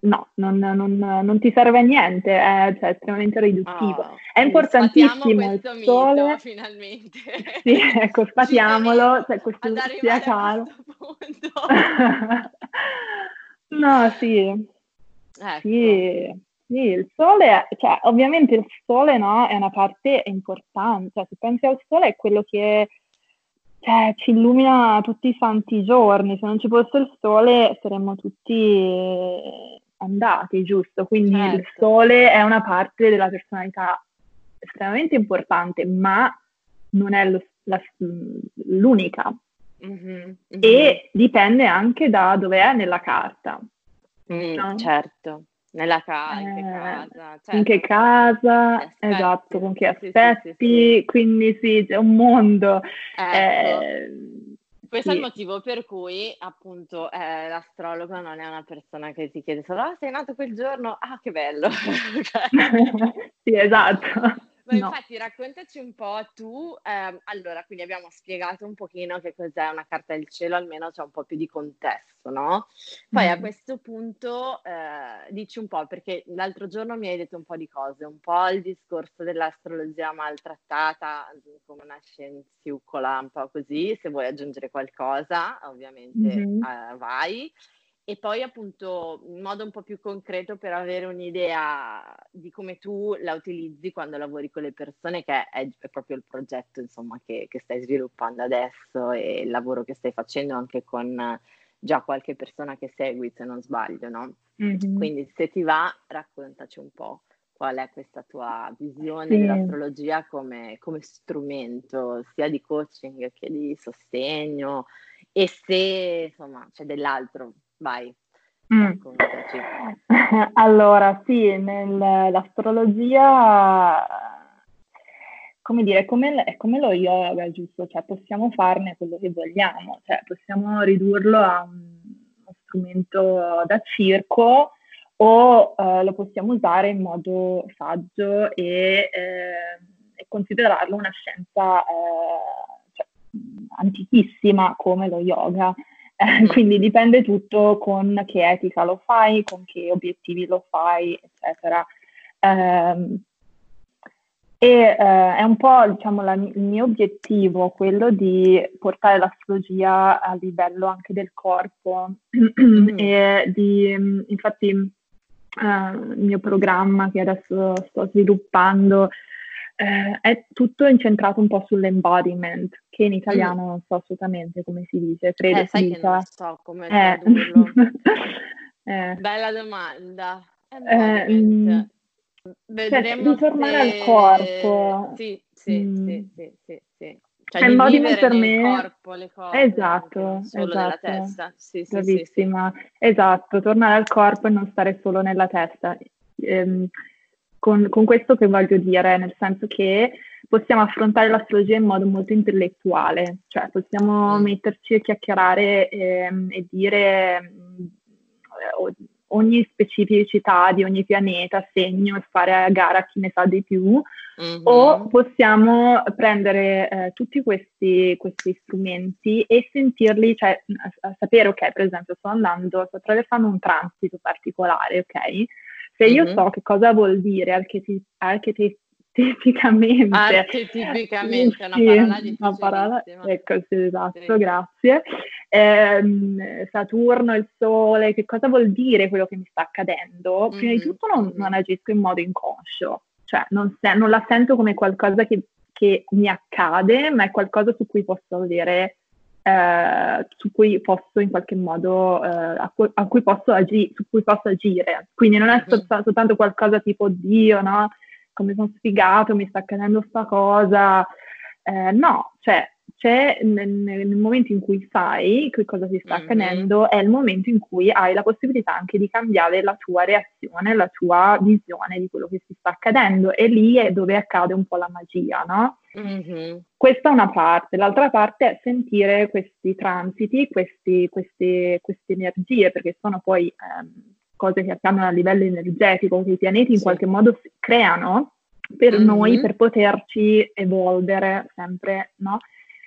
no, non, non, non, ti serve a niente, è cioè, estremamente riduttivo. Oh, è importantissimo il sole. Mito, finalmente. *laughs* Sì, ecco, sfatiamolo, cioè, questo sia chiaro. *laughs* no, sì. Ecco. sì. Sì, il sole, cioè, ovviamente il sole no, è una parte importante, cioè, se pensi al sole è quello che cioè, ci illumina tutti i santi giorni, se non ci fosse il sole saremmo tutti andati, giusto? Quindi certo. il sole è una parte della personalità estremamente importante, ma non è lo, la, l'unica. Mm-hmm, mm-hmm. E dipende anche da dove è nella carta. Mm, no? Certo. Nella casa, in che eh, casa, certo. in che casa, esatto, con che aspetti, sì, sì, sì, quindi sì, c'è un mondo. Ecco. Eh, questo sì. è il motivo per cui appunto eh, l'astrologo non è una persona che ti chiede solo ah sei nato quel giorno, ah che bello. *laughs* *laughs* sì, esatto. Ma no. infatti raccontaci un po' tu, ehm, allora quindi abbiamo spiegato un pochino che cos'è una carta del cielo, almeno c'è un po' più di contesto, no? Poi mm. a questo punto eh, dici un po', perché l'altro giorno mi hai detto un po' di cose, un po' il discorso dell'astrologia maltrattata come una scienziucola, un po' così, se vuoi aggiungere qualcosa ovviamente mm-hmm. eh, vai e poi appunto in modo un po' più concreto per avere un'idea di come tu la utilizzi quando lavori con le persone, che è, è proprio il progetto insomma, che, che, stai sviluppando adesso e il lavoro che stai facendo anche con già qualche persona che segui, se non sbaglio, no? Mm-hmm. Quindi se ti va, raccontaci un po' qual è questa tua visione sì. dell'astrologia come, come strumento sia di coaching che di sostegno e se insomma c'è dell'altro Vai. Mm. *laughs* Allora, sì, nell'astrologia, come dire, come, è come lo yoga, giusto? Cioè, possiamo farne quello che vogliamo, cioè, possiamo ridurlo a un, uno strumento da circo o uh, lo possiamo usare in modo saggio e, eh, e considerarlo una scienza eh, antichissima come lo yoga. Mm. quindi dipende tutto con che etica lo fai, con che obiettivi lo fai, eccetera. Um, e uh, è un po' diciamo, la, il mio obiettivo quello di portare l'astrologia a livello anche del corpo mm. e di, infatti uh, il mio programma che adesso sto sviluppando eh, è tutto incentrato un po' sull'embodiment, che in italiano mm. non so assolutamente come si dice, credo eh, sai dica. che non so come eh. *laughs* eh. Bella domanda. Eh, Vedremo cioè, di tornare se... al corpo. Sì, sì, mm. sì, sì, sì, sì. Cioè, embodiment per me corpo, le cose, esatto, solo esatto. testa. Sì, sì, Bravissima. Sì. Esatto, tornare al corpo e non stare solo nella testa. Ehm, con, con questo che voglio dire, nel senso che possiamo affrontare l'astrologia in modo molto intellettuale, cioè possiamo mm. metterci a chiacchierare ehm, e dire eh, ogni specificità di ogni pianeta, segno e fare a gara chi ne sa di più, mm-hmm. o possiamo prendere eh, tutti questi, questi, strumenti e sentirli, cioè a, sapere, ok, per esempio sto andando, sto attraversando un transito particolare, ok? Se io mm-hmm. so che cosa vuol dire archeti- archetipicamente. Archetipicamente, una parola di una parola, ecco, sì, esatto, sì. grazie. Eh, Saturno, il Sole, che cosa vuol dire quello che mi sta accadendo? Prima mm-hmm. di tutto non, non, agisco in modo inconscio, cioè non, se, non la sento come qualcosa che, che, mi accade, ma è qualcosa su cui posso avere eh, su cui posso in qualche modo, eh, a, cui, a, cui posso agi- su cui posso agire. Quindi non è sol- soltanto qualcosa tipo Dio, no? Come sono sfigato, mi sta accadendo sta cosa. Eh, no, cioè c'è nel, nel, momento in cui sai che cosa ti sta mm-hmm. accadendo, mm-hmm. è il momento in cui hai la possibilità anche di cambiare la tua reazione, la tua visione di quello che ti sta accadendo. E lì è dove accade un po' la magia, no? Mm-hmm. Questa è una parte, l'altra parte è sentire questi transiti, questi, questi, queste energie, perché sono poi ehm, cose che accadono a livello energetico, che i pianeti in sì. qualche modo creano per mm-hmm. noi per poterci evolvere sempre, no?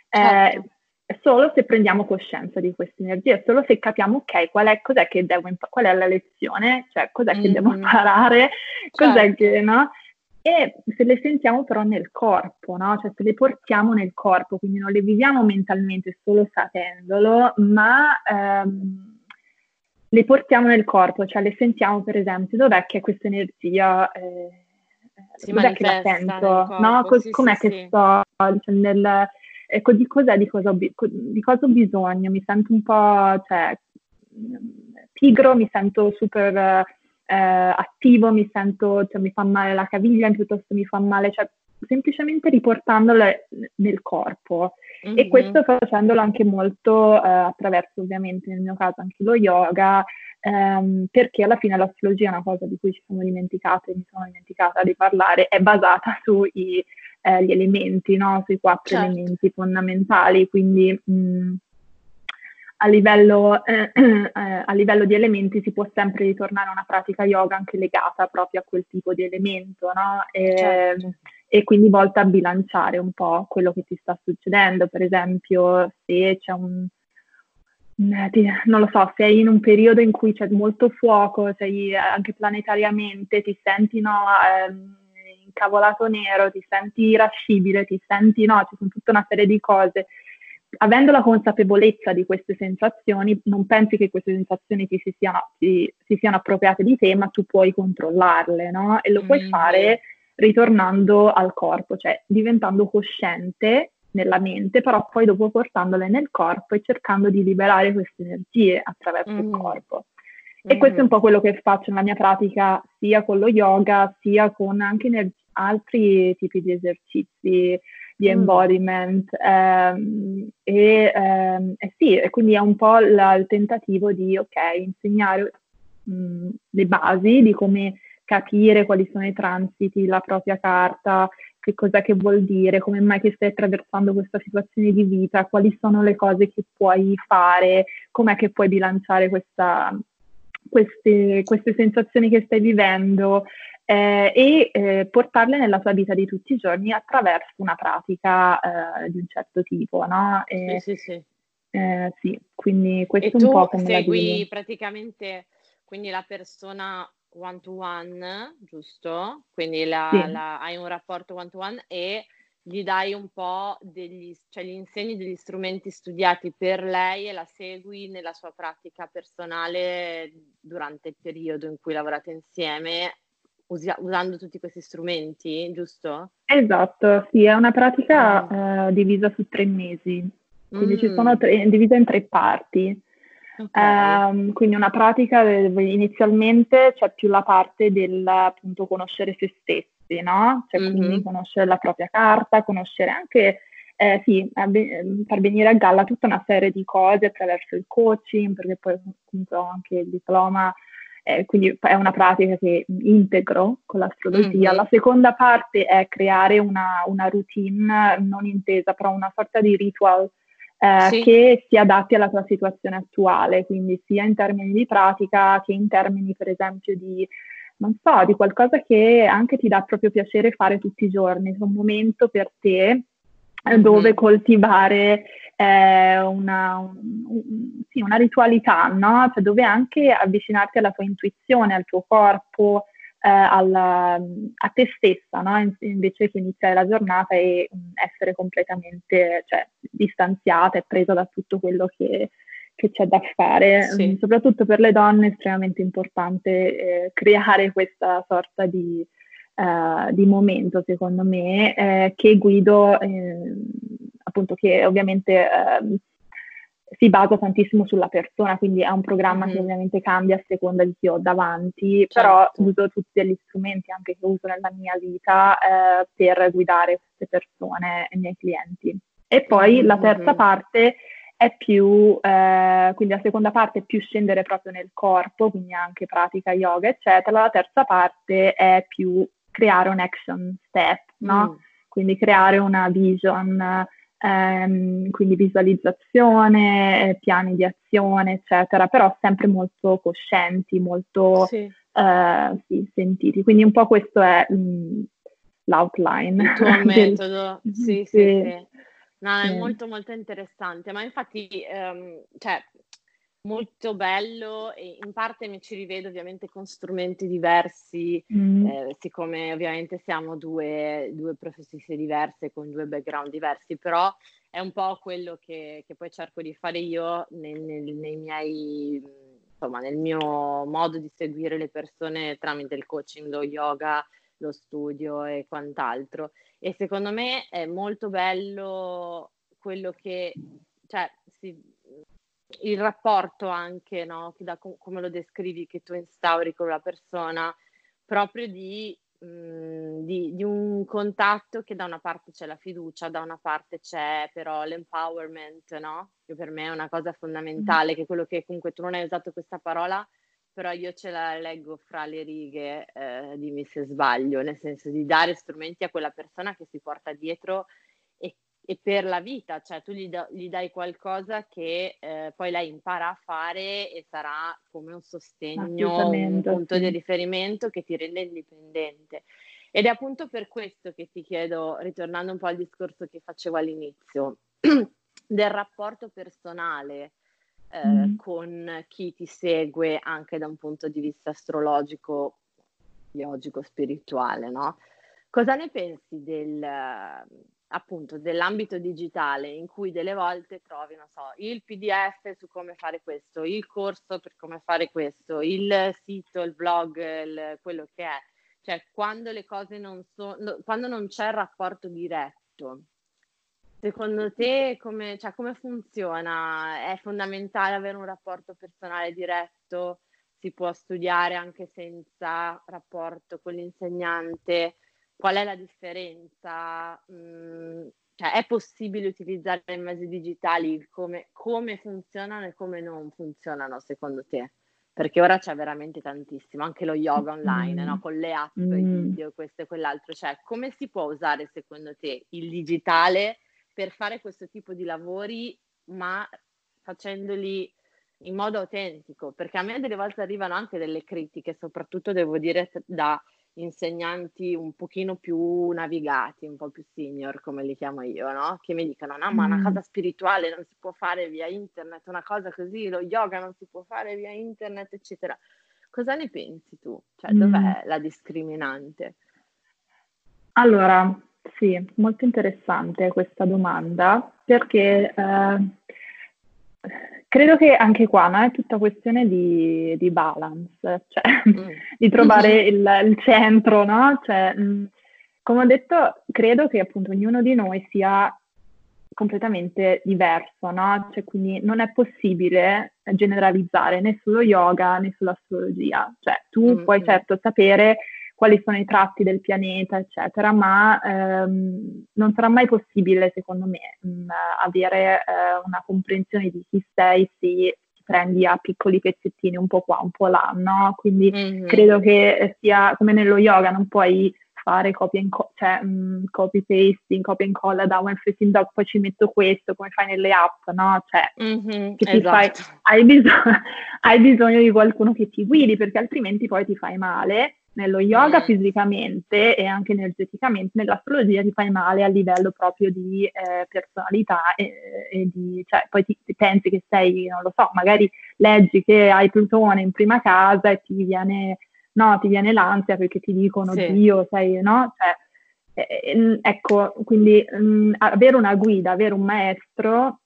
Eh, certo. solo se prendiamo coscienza di questa energia, solo se capiamo, ok, qual è, cos'è che devo imparare, qual è la lezione, cioè cos'è mm-hmm. che devo mm-hmm. imparare, cos'è certo. che, no? E se le sentiamo però nel corpo, no? Cioè se le portiamo nel corpo, quindi non le viviamo mentalmente solo sapendolo, ma ehm, le portiamo nel corpo, cioè le sentiamo per esempio, dov'è che questa energia... Eh, si dov'è che la sento? No? Co- sì, com'è sì, che sì. sto cioè, nel, ecco, di cos'è, di cosa, ho, di cosa ho bisogno? Mi sento un po', cioè, pigro, mi sento super eh, attivo, mi sento, cioè, mi fa male la caviglia, piuttosto mi fa male, cioè, semplicemente riportandole nel corpo. Mm-hmm. E questo facendolo anche molto eh, attraverso, ovviamente, nel mio caso, anche lo yoga, ehm, perché alla fine l'astrologia è una cosa di cui ci siamo dimenticate, mi sono dimenticata di parlare, è basata *laughs* sui eh, gli elementi, no? sui quattro certo. elementi fondamentali, quindi mh, a, livello, eh, *clears throat* eh, a livello, di elementi si può sempre ritornare a una pratica yoga anche legata proprio a quel tipo di elemento, no? e, certo. e quindi volta a bilanciare un po' quello che ti sta succedendo, per esempio se c'è un non lo so, sei in un periodo in cui c'è molto fuoco, sei anche planetariamente, ti senti no, ehm, incavolato nero, ti senti irascibile, ti senti no, ci sono tutta una serie di cose. Avendo la consapevolezza di queste sensazioni, non pensi che queste sensazioni ti si siano, ti, si siano appropriate di te, ma tu puoi controllarle, no? E lo mm. puoi fare ritornando al corpo, cioè diventando cosciente nella mente, però poi dopo portandole nel corpo e cercando di liberare queste energie attraverso mm. il corpo. E mm. questo è un po' quello che faccio nella mia pratica sia con lo yoga, sia con anche ener- altri tipi di esercizi di mm. embodiment. Ehm, e, ehm, eh sì, e quindi è un po' la, il tentativo di, ok, insegnare mh, mm, le basi di come capire quali sono i transiti, la propria carta, che cos'è che vuol dire, come mai che stai attraversando questa situazione di vita, quali sono le cose che puoi fare, com'è che puoi bilanciare questa, queste, queste sensazioni che stai vivendo eh, e eh, portarle nella tua vita di tutti i giorni attraverso una pratica eh, di un certo tipo, no? E, sì, sì, sì. Eh, sì, quindi questo è un po' come segui praticamente quindi la persona one to one, giusto? Quindi la, sì. la, hai un rapporto one to one e gli dai un po' degli, cioè gli insegni degli strumenti studiati per lei e la segui nella sua pratica personale durante il periodo in cui lavorate insieme, usi- usando tutti questi strumenti, giusto? Esatto, sì, è una pratica mm. eh, divisa su tre mesi, quindi mm. ci sono tre, divisa in tre parti. Okay. Um, quindi una pratica dove inizialmente c'è più la parte del appunto conoscere se stessi no? Cioè mm-hmm. quindi conoscere la propria carta, conoscere anche, eh, sì, far venire a galla tutta una serie di cose attraverso il coaching, perché poi appunto ho anche il diploma, eh, quindi è una pratica che integro con l'astrologia. Mm-hmm. La seconda parte è creare una, una, routine non intesa, però una sorta di ritual eh, sì. che si adatti alla tua situazione attuale, quindi sia in termini di pratica che in termini per esempio di non so, di qualcosa che anche ti dà proprio piacere fare tutti i giorni, un momento per te dove coltivare eh, una, un, sì, una, ritualità, no? Cioè dove anche avvicinarti alla tua intuizione, al tuo corpo, eh, alla, a te stessa, no? invece che iniziare la giornata e um, essere completamente cioè, distanziata e presa da tutto quello che, che c'è da fare, sì. um, soprattutto per le donne è estremamente importante eh, creare questa sorta di, uh, di momento, secondo me, eh, che guido, eh, appunto che ovviamente ehm, si basa tantissimo sulla persona, quindi è un programma mm-hmm. che ovviamente cambia a seconda di chi ho davanti, certo. però uso tutti gli strumenti anche che uso nella mia vita eh, per guidare queste persone e i miei clienti. E poi mm-hmm. la terza parte è più, eh, quindi la seconda parte è più scendere proprio nel corpo, quindi anche pratica yoga, eccetera. La terza parte è più creare un action step, no? Mm. Quindi creare una vision, ehm, quindi visualizzazione, piani di azione, eccetera, però sempre molto coscienti, molto sì. Eh, sì, sentiti. Quindi un po' questo è mh, mm, l'outline. Il tuo *laughs* metodo, *laughs* sì, sì, sì. No, è molto molto interessante, ma infatti, ehm, cioè, molto bello e in parte mi ci rivedo ovviamente con strumenti diversi, mm. eh, siccome ovviamente siamo due, due professionisti diverse con due background diversi, però è un po' quello che, che poi cerco di fare io nel, nel, nei miei, insomma, nel mio modo di seguire le persone tramite il coaching, lo yoga, lo studio e quant'altro. E secondo me è molto bello quello che, cioè, si, il rapporto anche, no? da, come lo descrivi, che tu instauri con la persona, proprio di, mh, mhmm, di, di, un contatto che da una parte c'è la fiducia, da una parte c'è però l'empowerment, no? Che per me è una cosa fondamentale, che quello che comunque tu non hai usato questa parola, però io ce la leggo fra le righe, eh, dimmi se sbaglio, nel senso di dare strumenti a quella persona che si porta dietro e, per la vita, cioè tu gli, da, gli dai qualcosa che eh, poi lei impara a fare e sarà come un sostegno, un punto sì. di riferimento che ti rende indipendente. Ed è appunto per questo che ti chiedo, ritornando un po' al discorso che facevo all'inizio, *clears throat* del rapporto personale eh, mm. con chi ti segue anche da un punto di vista astrologico, biologico, spirituale, no? Cosa ne pensi del, appunto, dell'ambito digitale in cui delle volte trovi, non so, il PDF su come fare questo, il corso per come fare questo, il sito, il blog, il, quello che è. Cioè, quando le cose non sono, quando non c'è il rapporto diretto, Secondo te come, cioè, come funziona? È fondamentale avere un rapporto personale diretto? Si può studiare anche senza rapporto con l'insegnante? Qual è la differenza? Mm, cioè, è possibile utilizzare i mezzi digitali? Come, come funzionano e come non funzionano secondo te? Perché ora c'è veramente tantissimo, anche lo yoga online, mm. no? con le app, mm. i video, questo e quell'altro. Cioè, come si può usare secondo te il digitale per fare questo tipo di lavori, ma facendoli in modo autentico, perché a me delle volte arrivano anche delle critiche, soprattutto devo dire da insegnanti un pochino più navigati, un po' più senior, come li chiamo io, no? Che mi dicono, no, ma una mm. cosa spirituale non si può fare via internet, una cosa così, lo yoga non si può fare via internet, eccetera. Cosa ne pensi tu? Cioè, dov'è mm. la discriminante? Allora, sì, molto interessante questa domanda perché eh, credo che anche qua no, è tutta questione di, di balance, cioè mm. *laughs* di trovare il, il, centro, no? Cioè, mh, mm, come ho detto, credo che appunto ognuno di noi sia completamente diverso, no? Cioè, quindi non è possibile generalizzare né sullo yoga né sull'astrologia. Cioè, tu mm-hmm. puoi certo sapere quali sono i tratti del pianeta, eccetera, ma ehm, non sarà mai possibile, secondo me, mh, mm, avere eh, una comprensione di chi sei se prendi a piccoli pezzettini un po' qua, un po' là, no? Quindi mm-hmm. credo che sia come nello yoga, non puoi fare copy and co- cioè, um, copy pasting, copy and colla da one facing dog, poi ci metto questo, come fai nelle app, no? Cioè, mm-hmm, esatto. fai, hai, bisog- *laughs* hai bisogno di qualcuno che ti guidi, perché altrimenti poi ti fai male nello yoga mm. fisicamente e anche energeticamente, nell'astrologia ti fai male a livello proprio di eh, personalità e, e di, cioè, poi ti, ti, pensi che sei, non lo so, magari leggi che hai Plutone in prima casa e ti viene, no, ti viene l'ansia perché ti dicono sì. Dio, sei, no? Cioè, eh, ecco, quindi mh, mm, avere una guida, avere un maestro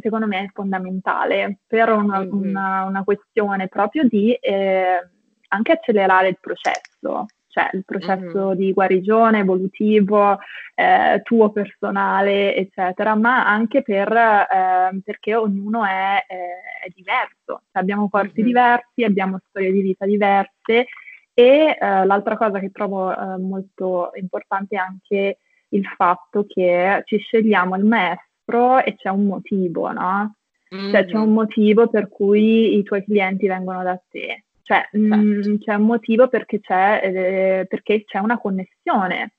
secondo me è fondamentale per una, mm-hmm. una, una questione proprio di... Eh, anche accelerare il processo, cioè il processo mm-hmm. di guarigione evolutivo, eh, tuo personale, eccetera, ma anche per, eh, perché ognuno è, eh, è diverso, cioè, abbiamo corpi mm-hmm. diversi, abbiamo storie di vita diverse e eh, l'altra cosa che trovo eh, molto importante è anche il fatto che ci scegliamo il maestro e c'è un motivo, no? Mm-hmm. Cioè c'è un motivo per cui i tuoi clienti vengono da te. Cioè, certo. mh, mm, c'è un motivo perché c'è, eh, perché c'è una connessione.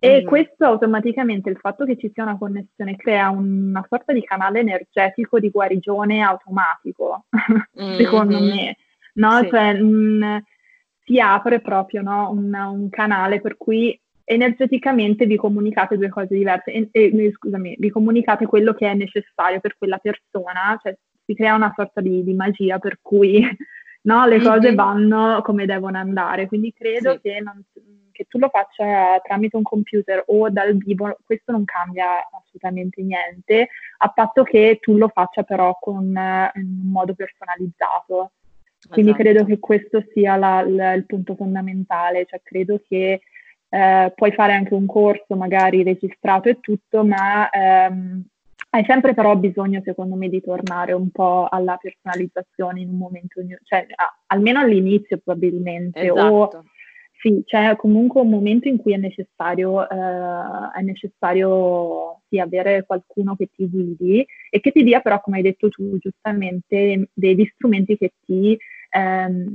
E mm. questo automaticamente, il fatto che ci sia una connessione, crea una sorta di canale energetico di guarigione automatico, *laughs* mm-hmm. secondo me. No? Sì. Cioè, mh, si apre proprio no? un, un, canale per cui energeticamente vi comunicate due cose diverse, e, e, scusami, vi comunicate quello che è necessario per quella persona, cioè si crea una sorta di, di magia per cui no, le cose mm-hmm. vanno come devono andare, quindi credo sì. che, non, che, tu lo faccia tramite un computer o dal vivo, questo non cambia assolutamente niente, a patto che tu lo faccia però con, in un modo personalizzato. Quindi esatto. credo che questo sia la, la, il punto fondamentale, cioè credo che eh, puoi fare anche un corso magari registrato e tutto, ma ehm, hai sempre però bisogno, secondo me, di tornare un po' alla personalizzazione in un momento, cioè a, almeno all'inizio probabilmente, esatto. o sì, c'è comunque un momento in cui è necessario, eh, è necessario sì, avere qualcuno che ti guidi e che ti dia però, come hai detto tu giustamente, degli strumenti che ti ehm,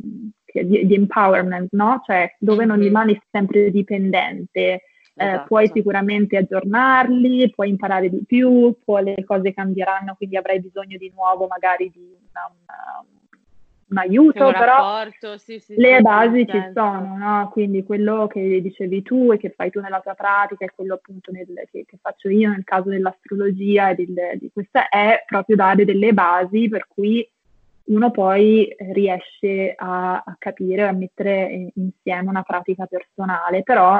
di, di, empowerment, no? Cioè dove non rimani sempre dipendente. Eh, esatto. puoi sicuramente aggiornarli, puoi imparare di più, poi le cose cambieranno, quindi avrai bisogno di nuovo magari di una, una, un aiuto, un però sì, sì, le sì, basi ci sono, no? Quindi quello che dicevi tu e che fai tu nella tua pratica e quello appunto nel, che, che, faccio io nel caso dell'astrologia e di, di questa è proprio dare delle basi per cui uno poi riesce a, a capire, a mettere insieme una pratica personale, però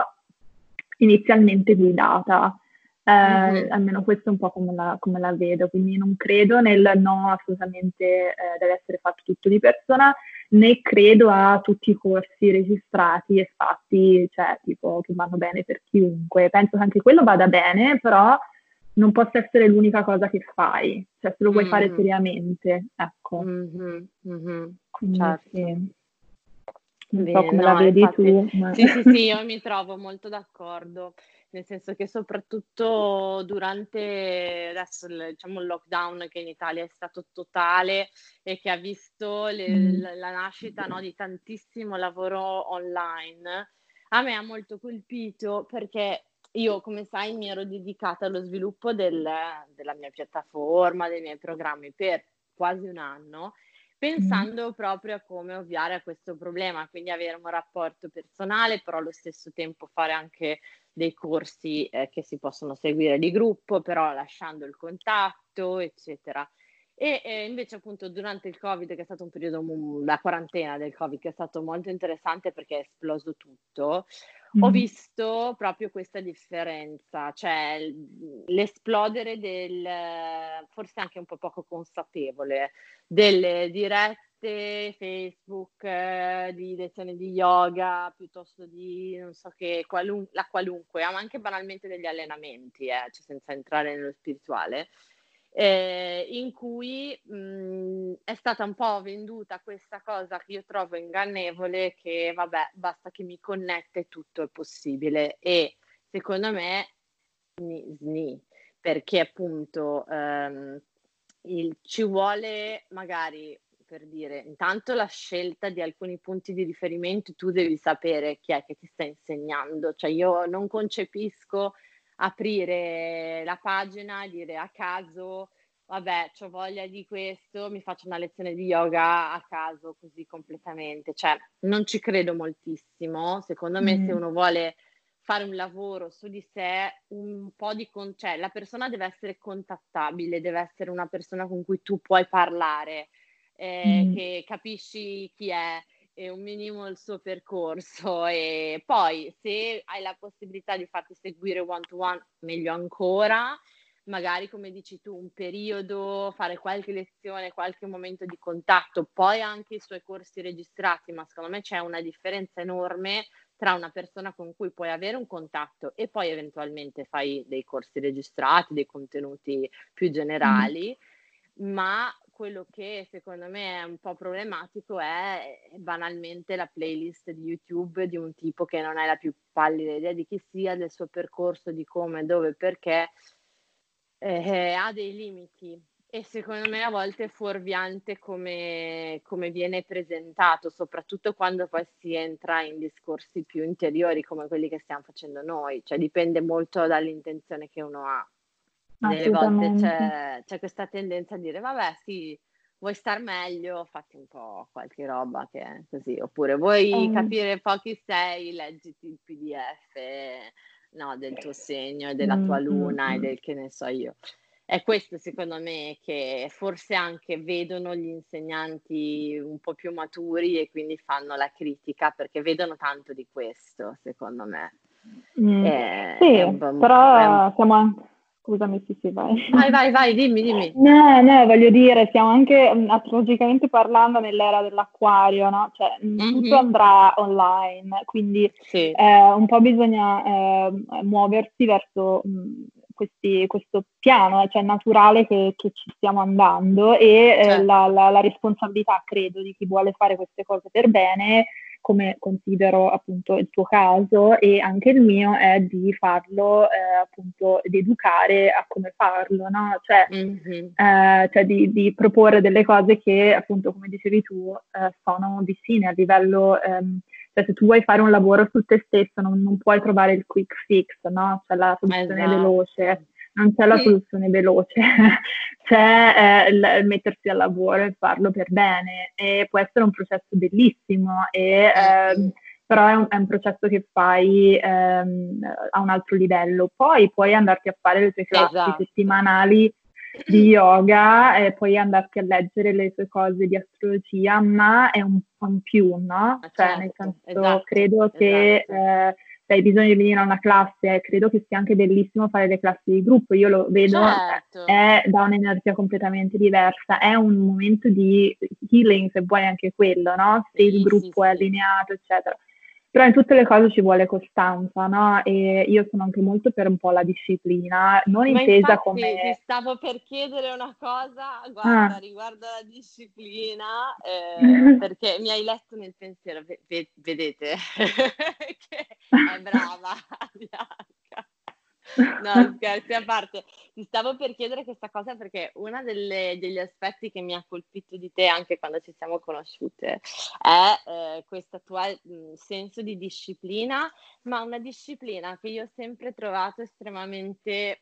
inizialmente guidata. Eh, mm-hmm. Almeno questo è un po' come la, come la, vedo, quindi non credo nel no, assolutamente eh, deve essere fatto tutto di persona, né credo a tutti i corsi registrati e fatti, cioè tipo che vanno bene per chiunque. Penso che anche quello vada bene, però non possa essere l'unica cosa che fai, cioè se lo vuoi mm. fare seriamente, ecco. Mm-hmm, mm-hmm. certo. sì. So come no, la vedi infatti, tu. Ma... Sì, sì, sì, io *laughs* mi trovo molto d'accordo, nel senso che soprattutto durante adesso diciamo, il lockdown che in Italia è stato totale e che ha visto le, mm. la, la, nascita no, di tantissimo lavoro online, a me ha molto colpito perché io, come sai, mi ero dedicata allo sviluppo del, della mia piattaforma, dei miei programmi per quasi un anno, pensando proprio a come ovviare a questo problema, quindi avere un rapporto personale, però allo stesso tempo fare anche dei corsi eh, che si possono seguire di gruppo, però lasciando il contatto, eccetera. E eh, invece appunto durante il Covid, che è stato un periodo, la quarantena del Covid, che è stato molto interessante perché è esploso tutto, Mm. Ho visto proprio questa differenza, cioè l'esplodere del, forse anche un po' poco consapevole, delle dirette Facebook, eh, di lezioni di yoga, piuttosto di, non so che, qualun- la qualunque, ma anche banalmente degli allenamenti, eh, cioè senza entrare nello spirituale eh, in cui mh, è stata un po' venduta questa cosa che io trovo ingannevole, che vabbè, basta che mi connette, tutto è possibile. E secondo me, sni, sni perché appunto ehm, il, ci vuole magari per dire, intanto la scelta di alcuni punti di riferimento, tu devi sapere chi è che ti sta insegnando, cioè io non concepisco aprire la pagina e dire a caso, vabbè, ho voglia di questo, mi faccio una lezione di yoga a caso così completamente. Cioè, non ci credo moltissimo. Secondo me, mm. se uno vuole fare un lavoro su di sé, un po' di con- cioè, la persona deve essere contattabile, deve essere una persona con cui tu puoi parlare, eh, mm. che capisci chi è e un minimo il suo percorso. E poi se hai la possibilità di farti seguire one to one meglio ancora. Magari come dici tu un periodo fare qualche lezione qualche momento di contatto poi anche i suoi corsi registrati. Ma secondo me c'è una differenza enorme tra una persona con cui puoi avere un contatto e poi eventualmente fai dei corsi registrati dei contenuti più generali. Mm. ma quello che secondo me è un po' problematico è banalmente la playlist di YouTube di un tipo che non hai la più pallida idea di chi sia, del suo percorso, di come, dove, perché, eh, ha dei limiti. E secondo me a volte è fuorviante come, come, viene presentato, soprattutto quando poi si entra in discorsi più interiori come quelli che stiamo facendo noi, cioè dipende molto dall'intenzione che uno ha delle volte c'è, c'è, questa tendenza a dire vabbè sì, vuoi star meglio, fatti un po' qualche roba che è così, oppure vuoi um. capire po' chi sei, leggiti il PDF no, del tuo segno e della tua luna mm-hmm. e del che ne so io. È questo secondo me che forse anche vedono gli insegnanti un po' più maturi e quindi fanno la critica perché vedono tanto di questo, secondo me. Mm. È, sì, è un, però un... siamo anche Scusami, sì, sì, vai. Vai, vai, vai, dimmi, dimmi. No, no, voglio dire, stiamo anche mm, astrologicamente parlando nell'era dell'acquario, no? Cioè, mm-hmm. tutto andrà online, quindi sì. eh, un po' bisogna eh, muoversi verso mh, mm, questi, questo piano, cioè naturale che, che, ci stiamo andando e eh, certo. la, la, la responsabilità, credo, di chi vuole fare queste cose per bene come considero appunto il tuo caso e anche il mio è di farlo eh, appunto, di educare a come farlo, no? Cioè, mm-hmm. eh, cioè di, di, proporre delle cose che appunto come dicevi tu eh, sono vicine a livello, ehm, cioè se tu vuoi fare un lavoro su te stesso non, non puoi trovare il quick fix, no? Cioè la soluzione esatto. veloce non c'è la soluzione veloce, *laughs* c'è eh, il, mettersi al lavoro e farlo per bene e può essere un processo bellissimo, e, eh, però è un, è un, processo che fai ehm, a un altro livello. Poi puoi andarti a fare le tue classi esatto. settimanali di yoga e poi andarti a leggere le tue cose di astrologia, ma è un po' in più, no? Cioè, certo, nel senso, esatto, credo esatto. che eh, se hai bisogno di venire a una classe, credo che sia anche bellissimo fare le classi di gruppo, io lo vedo, certo. è da un'energia completamente diversa, è un momento di healing, se vuoi anche quello, no? Se il gruppo sì, è allineato, eccetera. Però in tutte le cose ci vuole costanza, no? E io sono anche molto per un po' la disciplina, non Ma intesa infatti, come... Ti stavo per chiedere una cosa, guarda, ah. riguardo la disciplina, *laughs* eh, perché mi hai letto nel pensiero, v- vedete *laughs* che è brava. *laughs* No, scherzi a parte. Ti stavo per chiedere questa cosa perché uno degli aspetti che mi ha colpito di te anche quando ci siamo conosciute è eh, questo tuo mm, senso di disciplina, ma una disciplina che io ho sempre trovato estremamente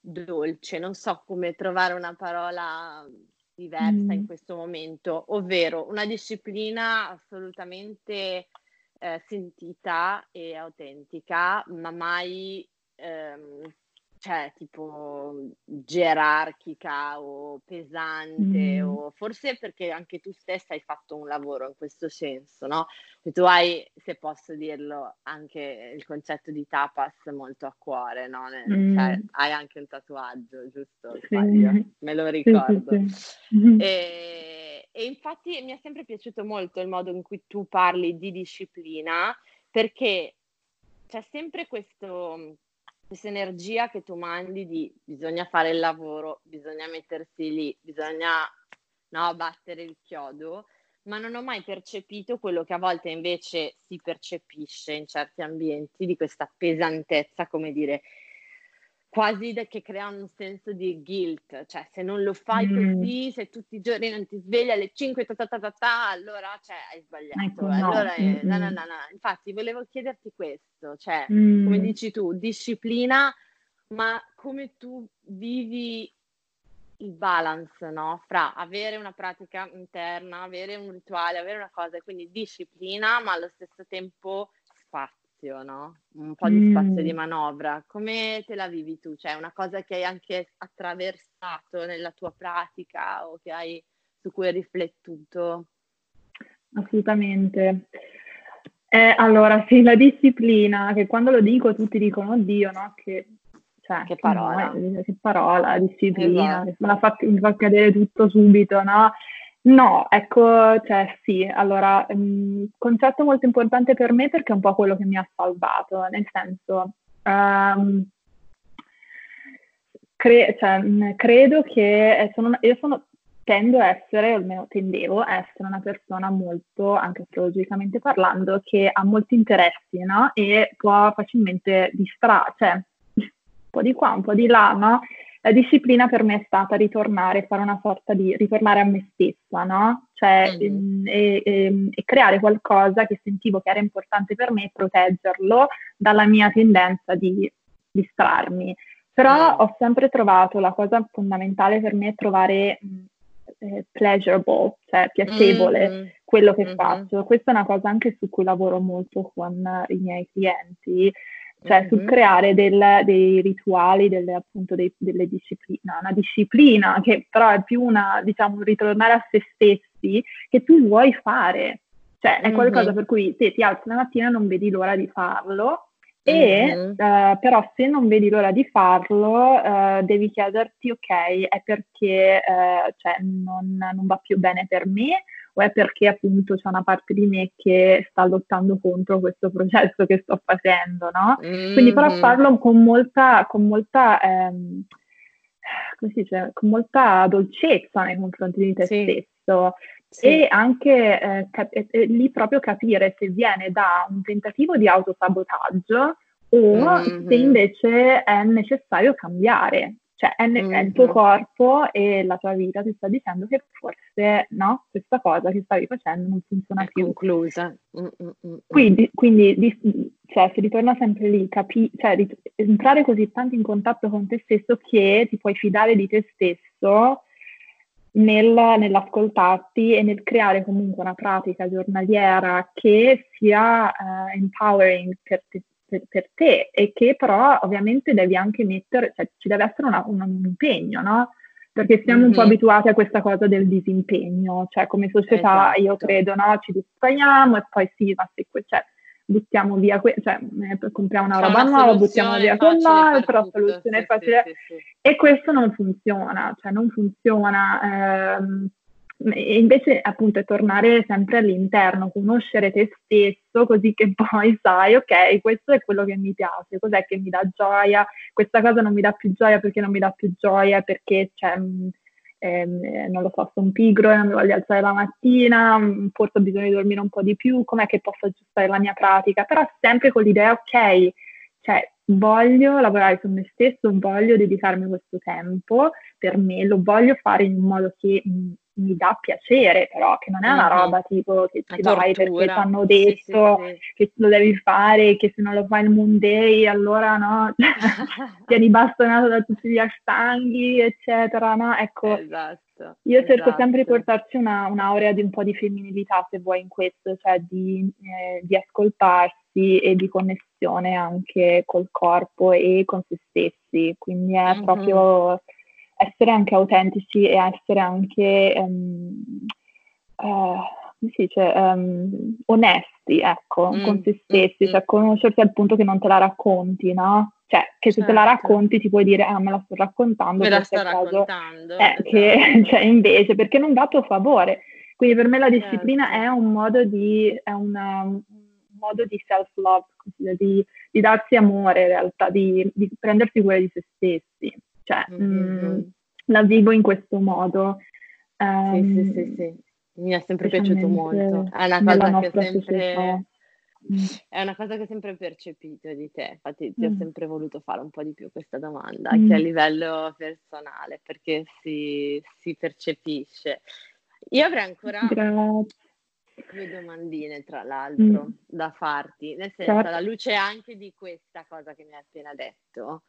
dolce. Non so come trovare una parola diversa mm. in questo momento, ovvero una disciplina assolutamente eh, sentita e autentica, ma mai ehm, cioè tipo gerarchica o pesante mm. o forse perché anche tu stessa hai fatto un lavoro in questo senso, no? E tu hai, se posso dirlo, anche il concetto di tapas molto a cuore, no? Mm. Cioè, hai anche un tatuaggio, giusto? Sì. Me lo ricordo. Sì, sì, e, e infatti mi è sempre piaciuto molto il modo in cui tu parli di disciplina perché c'è sempre questo questa energia che tu mandi di bisogna fare il lavoro, bisogna mettersi lì, bisogna no, battere il chiodo, ma non ho mai percepito quello che a volte invece si percepisce in certi ambienti di questa pesantezza, come dire, quasi che crea un senso di guilt, cioè se non lo fai mm. così, se tutti i giorni non ti svegli alle 5, ta ta ta ta ta allora cioè, hai sbagliato. Ecco, no. Allora, eh, no, no, no, no. Infatti volevo chiederti questo, cioè mm. come dici tu, disciplina, ma come tu vivi il balance, no? Fra avere una pratica interna, avere un rituale, avere una cosa, quindi disciplina, ma allo stesso tempo spazio spazio, no? Un po' di spazio di mm. manovra. Come te la vivi tu? Cioè, una cosa che hai anche attraversato nella tua pratica o che hai, su cui hai riflettuto? Assolutamente. Eh, allora, sì, la disciplina, che quando lo dico tutti dicono, oddio, no? Che, cioè, che parola. No, che parola, disciplina, esatto. me la fa, mi fa cadere tutto subito, no? No, ecco, cioè sì, allora, um, concetto molto importante per me perché è un po' quello che mi ha salvato, nel senso, um, cre- cioè, credo che sono, io sono, tendo a essere, o almeno tendevo a essere una persona molto, anche astrologicamente parlando, che ha molti interessi, no? E può facilmente distrarre, cioè, un po' di qua, un po' di là, no? La disciplina per me è stata ritornare, fare una sorta di ritornare a me stessa, no? Cioè, mm. e, e, e, creare qualcosa che sentivo che era importante per me, proteggerlo dalla mia tendenza di distrarmi. Però mm. ho sempre trovato la cosa fondamentale per me è trovare mh, eh, pleasurable, cioè piacevole mm-hmm. quello che mm-hmm. faccio. Questa è una cosa anche su cui lavoro molto con i miei clienti, cioè mm-hmm. sul creare del, dei rituali, delle, appunto dei, delle discipline, una disciplina che però è più una, diciamo, un ritornare a se stessi che tu vuoi fare. Cioè è qualcosa mm-hmm. per cui se ti alzi la mattina non vedi l'ora di farlo e mm-hmm. uh, però se non vedi l'ora di farlo, uh, devi chiederti, ok, è perché uh, cioè, non, non, va più bene per me o è perché appunto c'è una parte di me che sta lottando contro questo processo che sto facendo, no? Mm-hmm. Quindi però farlo con molta, con molta ehm, come si dice, con molta dolcezza nei confronti di te sì. stesso. Sì. E anche eh, cap- eh, lì proprio capire se viene da un tentativo di autosabotaggio o mm-hmm. se invece è necessario cambiare. Cioè è, ne- mm-hmm. è, il tuo corpo e la tua vita ti sta dicendo che forse no, questa cosa che stavi facendo non funziona è più. conclusa. Mm-hmm. Quindi, quindi di- cioè, si ritorna sempre lì, capi- cioè, rit- entrare così tanto in contatto con te stesso che ti puoi fidare di te stesso nel, nell'ascoltarti e nel creare comunque una pratica giornaliera che sia uh, empowering per te, per, per te, e che però ovviamente devi anche mettere, cioè ci deve essere una, un, un impegno, no? Perché siamo mm-hmm. un po' mhm. abituati a questa cosa del disimpegno, cioè come società esatto. io credo, no? Ci distraiamo e poi sì, ma se cioè, buttiamo via, que- cioè eh, compriamo una roba nuova, buttiamo via quella, però soluzione sì, facile. Sì, sì, e questo non funziona, cioè non funziona. Ehm, e invece appunto è tornare sempre all'interno, conoscere te stesso così che *laughs* poi sai, ok, questo è quello che mi piace, cos'è che mi dà gioia, questa cosa non mi dà più gioia perché non mi dà più gioia, perché cioè, ehm, non lo so, sono pigro e non mi voglio alzare la mattina, mm, forse ho bisogno di dormire un po' di più, com'è che posso aggiustare la mia pratica, però sempre con l'idea, ok, cioè voglio lavorare su me stesso, voglio dedicarmi questo tempo per me, lo voglio fare in un modo che mm, mi dà piacere, però che non è una roba tipo che ci dai perché ti hanno detto sì, sì, sì. che lo devi fare, che se non lo fai il Monday allora no, *laughs* vieni bastonato da tutti gli ashtanghi, eccetera, no? Ecco, esatto, io cerco esatto. sempre di portarci una, un'aurea di un po' di femminilità, se vuoi, in questo, cioè di, eh, di ascoltarsi e di connessione anche col corpo e con se stessi, quindi è mm-hmm. proprio essere anche autentici e essere anche, um, uh, come si dice, um, onesti, ecco, mm, con se stessi, mm, cioè conoscerti al punto che non te la racconti, no? Cioè, che se certo. te la certo. racconti ti puoi dire, ah, me la sto raccontando. Me la sto raccontando. Eh, esatto. che, *laughs* cioè, invece, perché non dà tuo favore. Quindi per me la disciplina certo. è un modo di, è una, un modo di self-love, di, di darsi amore in realtà, di, di prendersi cura di se stessi. Cioè, mm-hmm. mh, la vivo in questo modo. Um, sì, sì, sì, ehm, sì, mi è sempre piaciuto molto. È una cosa che sempre... È una cosa che ho sempre percepito di te, infatti ti mm. ho sempre voluto fare un po' di più questa domanda, mm. anche a livello personale, perché si, si percepisce. Io avrei ancora Grazie. due domandine, tra l'altro, mm. da farti, nel senso, certo. alla luce anche di questa cosa che mi hai appena detto,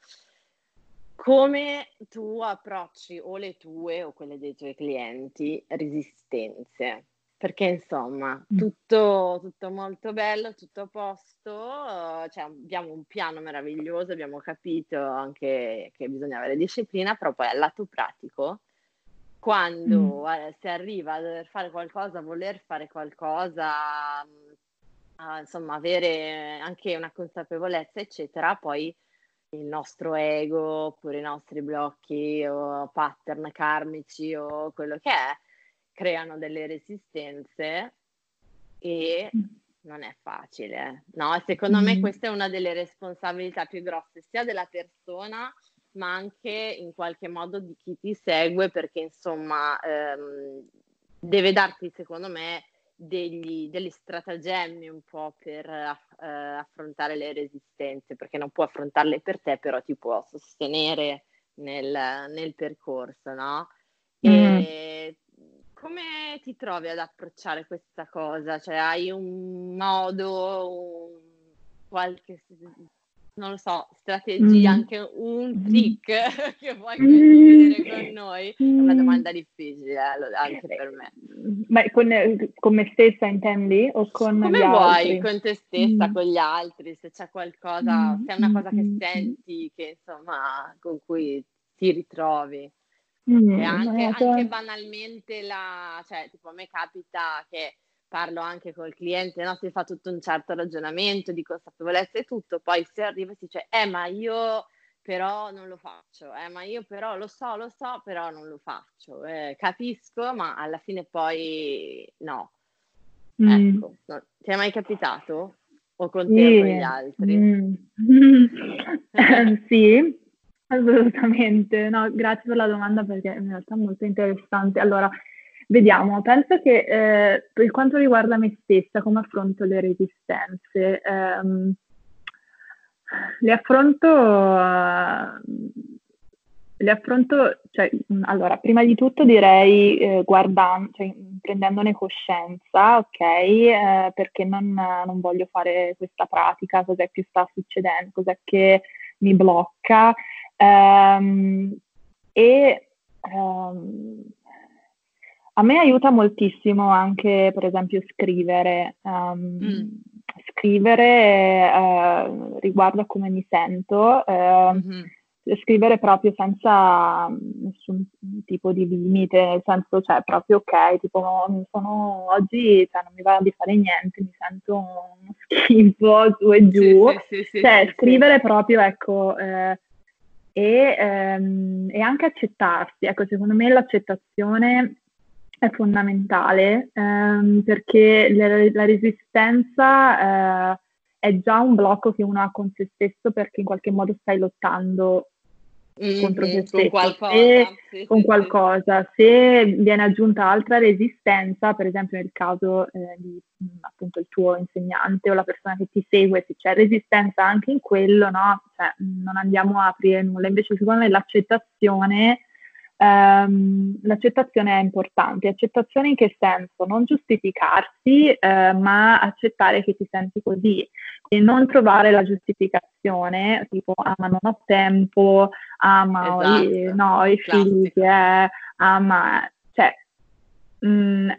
come tu approcci o le tue o quelle dei tuoi clienti resistenze? Perché insomma, mm. tutto, tutto molto bello, tutto a posto, cioè, abbiamo un piano meraviglioso, abbiamo capito anche che bisogna avere disciplina, però poi al lato pratico, quando mm. eh, si arriva a dover fare qualcosa, a voler fare qualcosa, a, insomma, avere anche una consapevolezza, eccetera, poi il nostro ego oppure i nostri blocchi o pattern karmici o quello che è, creano delle resistenze e mm. non è facile, no? Secondo mm. me questa è una delle responsabilità più grosse sia della persona ma anche in qualche modo di chi ti segue perché insomma ehm, deve darti secondo me degli, degli stratagemmi un po' per uh, affrontare le resistenze, perché non può affrontarle per te, però ti può sostenere nel, nel percorso, no? Mm. E come ti trovi ad approcciare questa cosa? Cioè, hai un modo, un, qualche non lo so, strategie, mm. anche un trick *laughs* che vuoi condividere con noi? È una domanda difficile eh, anche per me. Ma con, con, me stessa intendi? O con Come vuoi, con te stessa, mm. con gli altri, se c'è qualcosa, mm. se è una cosa che senti, che insomma, con cui ti ritrovi. Mm, e anche, anche banalmente la, cioè, tipo a me capita che parlo anche col cliente, no? si fa tutto un certo ragionamento di consapevolezza e tutto, poi si arriva e si dice, eh ma io però non lo faccio, eh ma io però lo so, lo so, però non lo faccio, eh, capisco, ma alla fine poi no. Mm. Ecco, no. ti è mai capitato? O con sì. te o con gli altri? Mm. *laughs* *laughs* sì, assolutamente. No, grazie per la domanda perché in realtà è molto interessante. Allora, Vediamo, penso che eh, per quanto riguarda me stessa, come affronto le resistenze, ehm, le affronto, le affronto, cioè, allora, prima di tutto direi eh, guardando, cioè, prendendone coscienza, ok, eh, perché non, non, voglio fare questa pratica, cos'è che sta succedendo, cos'è che mi blocca, ehm, e ehm, a me aiuta moltissimo anche, per esempio, scrivere. Um, mm. Scrivere uh, riguardo a come mi sento, uh, mm-hmm. scrivere proprio senza nessun tipo di limite, nel senso, cioè, proprio ok, tipo, sono, oggi cioè, non mi va di fare niente, mi sento uno *laughs* schifo su e giù. Sì, sì, sì, cioè, scrivere proprio, ecco, eh, e, ehm, e, anche accettarsi. Ecco, secondo me l'accettazione è fondamentale ehm, perché le, la resistenza eh, è già un blocco che uno ha con se stesso perché in qualche modo stai lottando mm-hmm, contro se stesso. Con qualcosa. E, sì, con sì, qualcosa. Sì. Se viene aggiunta altra resistenza, per esempio nel caso eh, di appunto il tuo insegnante o la persona che ti segue, se c'è resistenza anche in quello, no? Cioè, non andiamo a aprire nulla. Invece secondo me l'accettazione ehm, l'accettazione è importante. Accettazione in che senso? Non giustificarsi, eh, ma accettare che ti senti così. Quindi non trovare la giustificazione, tipo, ah ma non ho tempo, ah ma esatto. i, no, i figli, eh, ah ma... Cioè, mh, mm,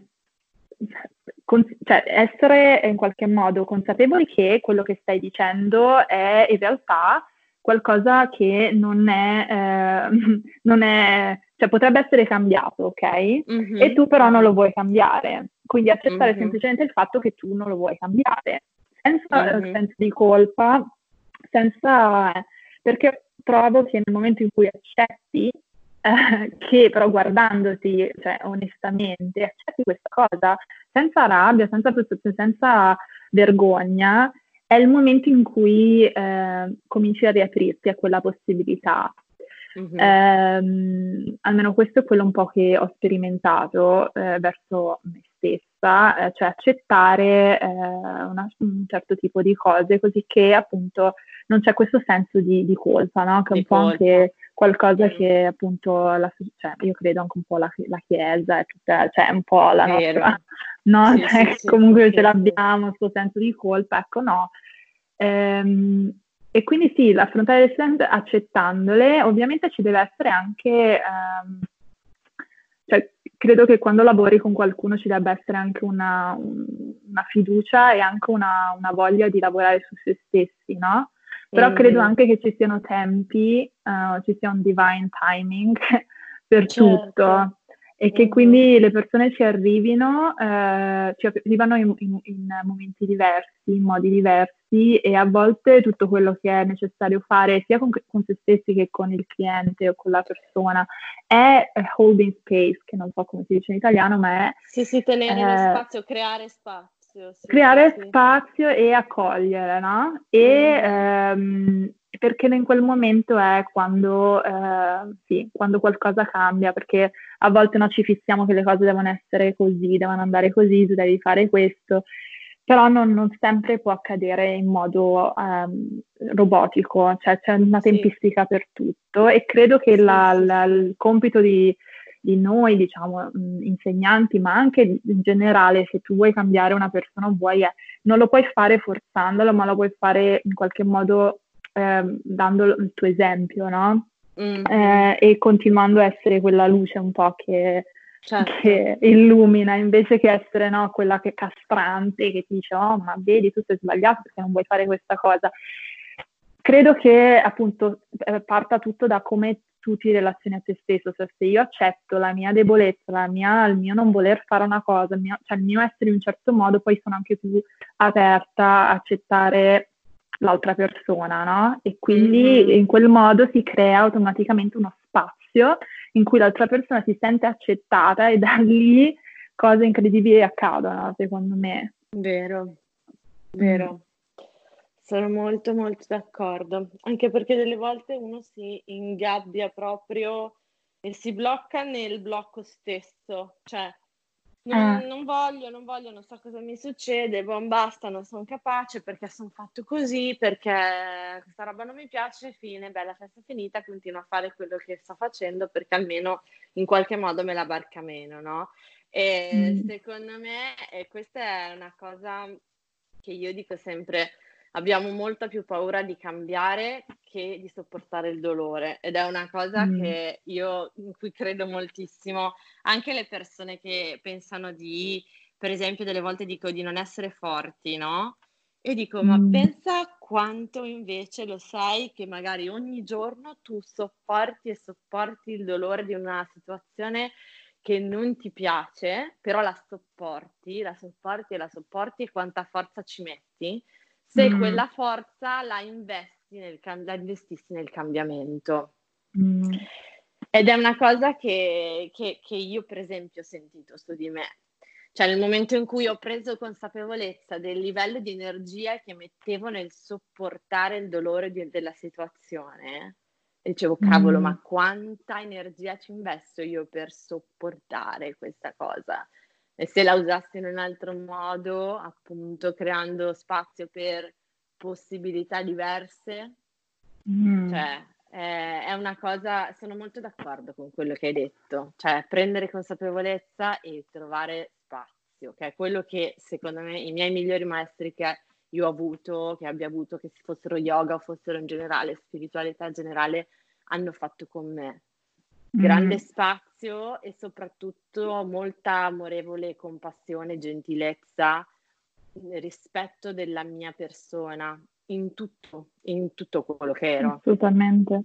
con, cioè, essere in qualche modo consapevoli che quello che stai dicendo è in realtà qualcosa che non è, eh, *laughs* non è cioè potrebbe essere cambiato, ok? Mm-hmm. E tu però non lo vuoi cambiare. Quindi accettare mm-hmm. semplicemente il fatto che tu non lo vuoi cambiare, senza mm-hmm. senso di colpa, senza... perché trovo che nel momento in cui accetti eh, che però guardandoti, cioè onestamente, accetti questa cosa senza rabbia, senza, senza vergogna, è il momento in cui eh, cominci a riaprirti a quella possibilità. Mm-hmm. Eh, almeno questo è quello un po' che ho sperimentato eh, verso me stessa, eh, cioè accettare eh, una, un certo tipo di cose così che appunto non c'è questo senso di, di colpa, no? che è un po' anche qualcosa che appunto, la, cioè, io credo anche un po' la, la Chiesa, è tutta, cioè un po' la Vero. nostra, *laughs* no? Sì, cioè, sì, comunque sì, ce l'abbiamo, questo senso di colpa, ecco no. Ehm, e quindi sì, affrontare le sfide accettandole, ovviamente ci deve essere anche, ehm, cioè, credo che quando lavori con qualcuno ci debba essere anche una, una fiducia e anche una, una, voglia di lavorare su se stessi, no? Però credo anche che ci siano tempi, uh, ci sia un divine timing *laughs* per certo. tutto e che quindi le persone ci arrivino, eh, ci arrivano in, in, in, momenti diversi, in modi diversi e a volte tutto quello che è necessario fare sia con, con se stessi che con il cliente o con la persona è holding space, che non so come si dice in italiano, ma è... Sì, sì, tenere eh, spazio, creare spazio. Sì, creare sì. spazio e accogliere, no? E mm. ehm, perché in quel momento è quando, eh, sì, quando qualcosa cambia, perché a volte no, ci fissiamo che le cose devono essere così, devono andare così, tu devi fare questo, però non, non sempre può accadere in modo um, robotico, cioè c'è una tempistica sì. per tutto e credo che la, la, il compito di, di noi, diciamo, insegnanti, ma anche in generale, se tu vuoi cambiare una persona, vuoi, eh, non lo puoi fare forzandolo, ma lo puoi fare in qualche modo eh, dando il tuo esempio, no? Mm. Eh, e continuando a essere quella luce un po' che, certo. che illumina, invece che essere no, quella che è castrante, che ti dice, oh ma vedi, tu sei sbagliato perché non vuoi fare questa cosa. Credo che appunto eh, parta tutto da come tu ti relazioni a te stesso, cioè se io accetto la mia debolezza, la mia, il mio non voler fare una cosa, il mio, cioè il mio essere in un certo modo, poi sono anche più aperta a accettare l'altra persona, no? E quindi mm-hmm. in quel modo si crea automaticamente uno spazio in cui l'altra persona si sente accettata e da lì cose incredibili accadono, secondo me. Vero, vero. Mm. Sono molto molto d'accordo, anche perché delle volte uno si ingabbia proprio e si blocca nel blocco stesso, cioè non, eh. non voglio, non voglio, non so cosa mi succede, boh, basta, non sono capace perché sono fatto così, perché questa roba non mi piace, fine, bella festa finita, continuo a fare quello che sto facendo perché almeno in qualche modo me la barca meno, no? E mm. secondo me e questa è una cosa che io dico sempre, abbiamo molta più paura di cambiare che di sopportare il dolore ed è una cosa mm. che io in cui credo moltissimo. Anche le persone che pensano di, per esempio, delle volte dico di non essere forti, no? E dico, mm. ma pensa quanto invece lo sai che magari ogni giorno tu sopporti e sopporti il dolore di una situazione che non ti piace, però la sopporti, la sopporti e la sopporti e quanta forza ci metti se mm. quella forza la, investi nel, la investissi nel cambiamento. Mm. Ed è una cosa che, che, che, io, per esempio, ho sentito su di me. Cioè, nel momento in cui ho preso consapevolezza del livello di energia che mettevo nel sopportare il dolore di, della situazione, dicevo, cavolo, mm. ma quanta energia ci investo io per sopportare questa cosa? E se la usassi in un altro modo, appunto creando spazio per possibilità diverse, mm. cioè è una cosa, sono molto d'accordo con quello che hai detto, cioè prendere consapevolezza e trovare spazio, che è quello che secondo me i miei migliori maestri che io ho avuto, che abbia avuto, che fossero yoga o fossero in generale, spiritualità generale, hanno fatto con me grande mm. spazio e soprattutto molta amorevole compassione, gentilezza, rispetto della mia persona in tutto, in tutto quello che ero. Assolutamente.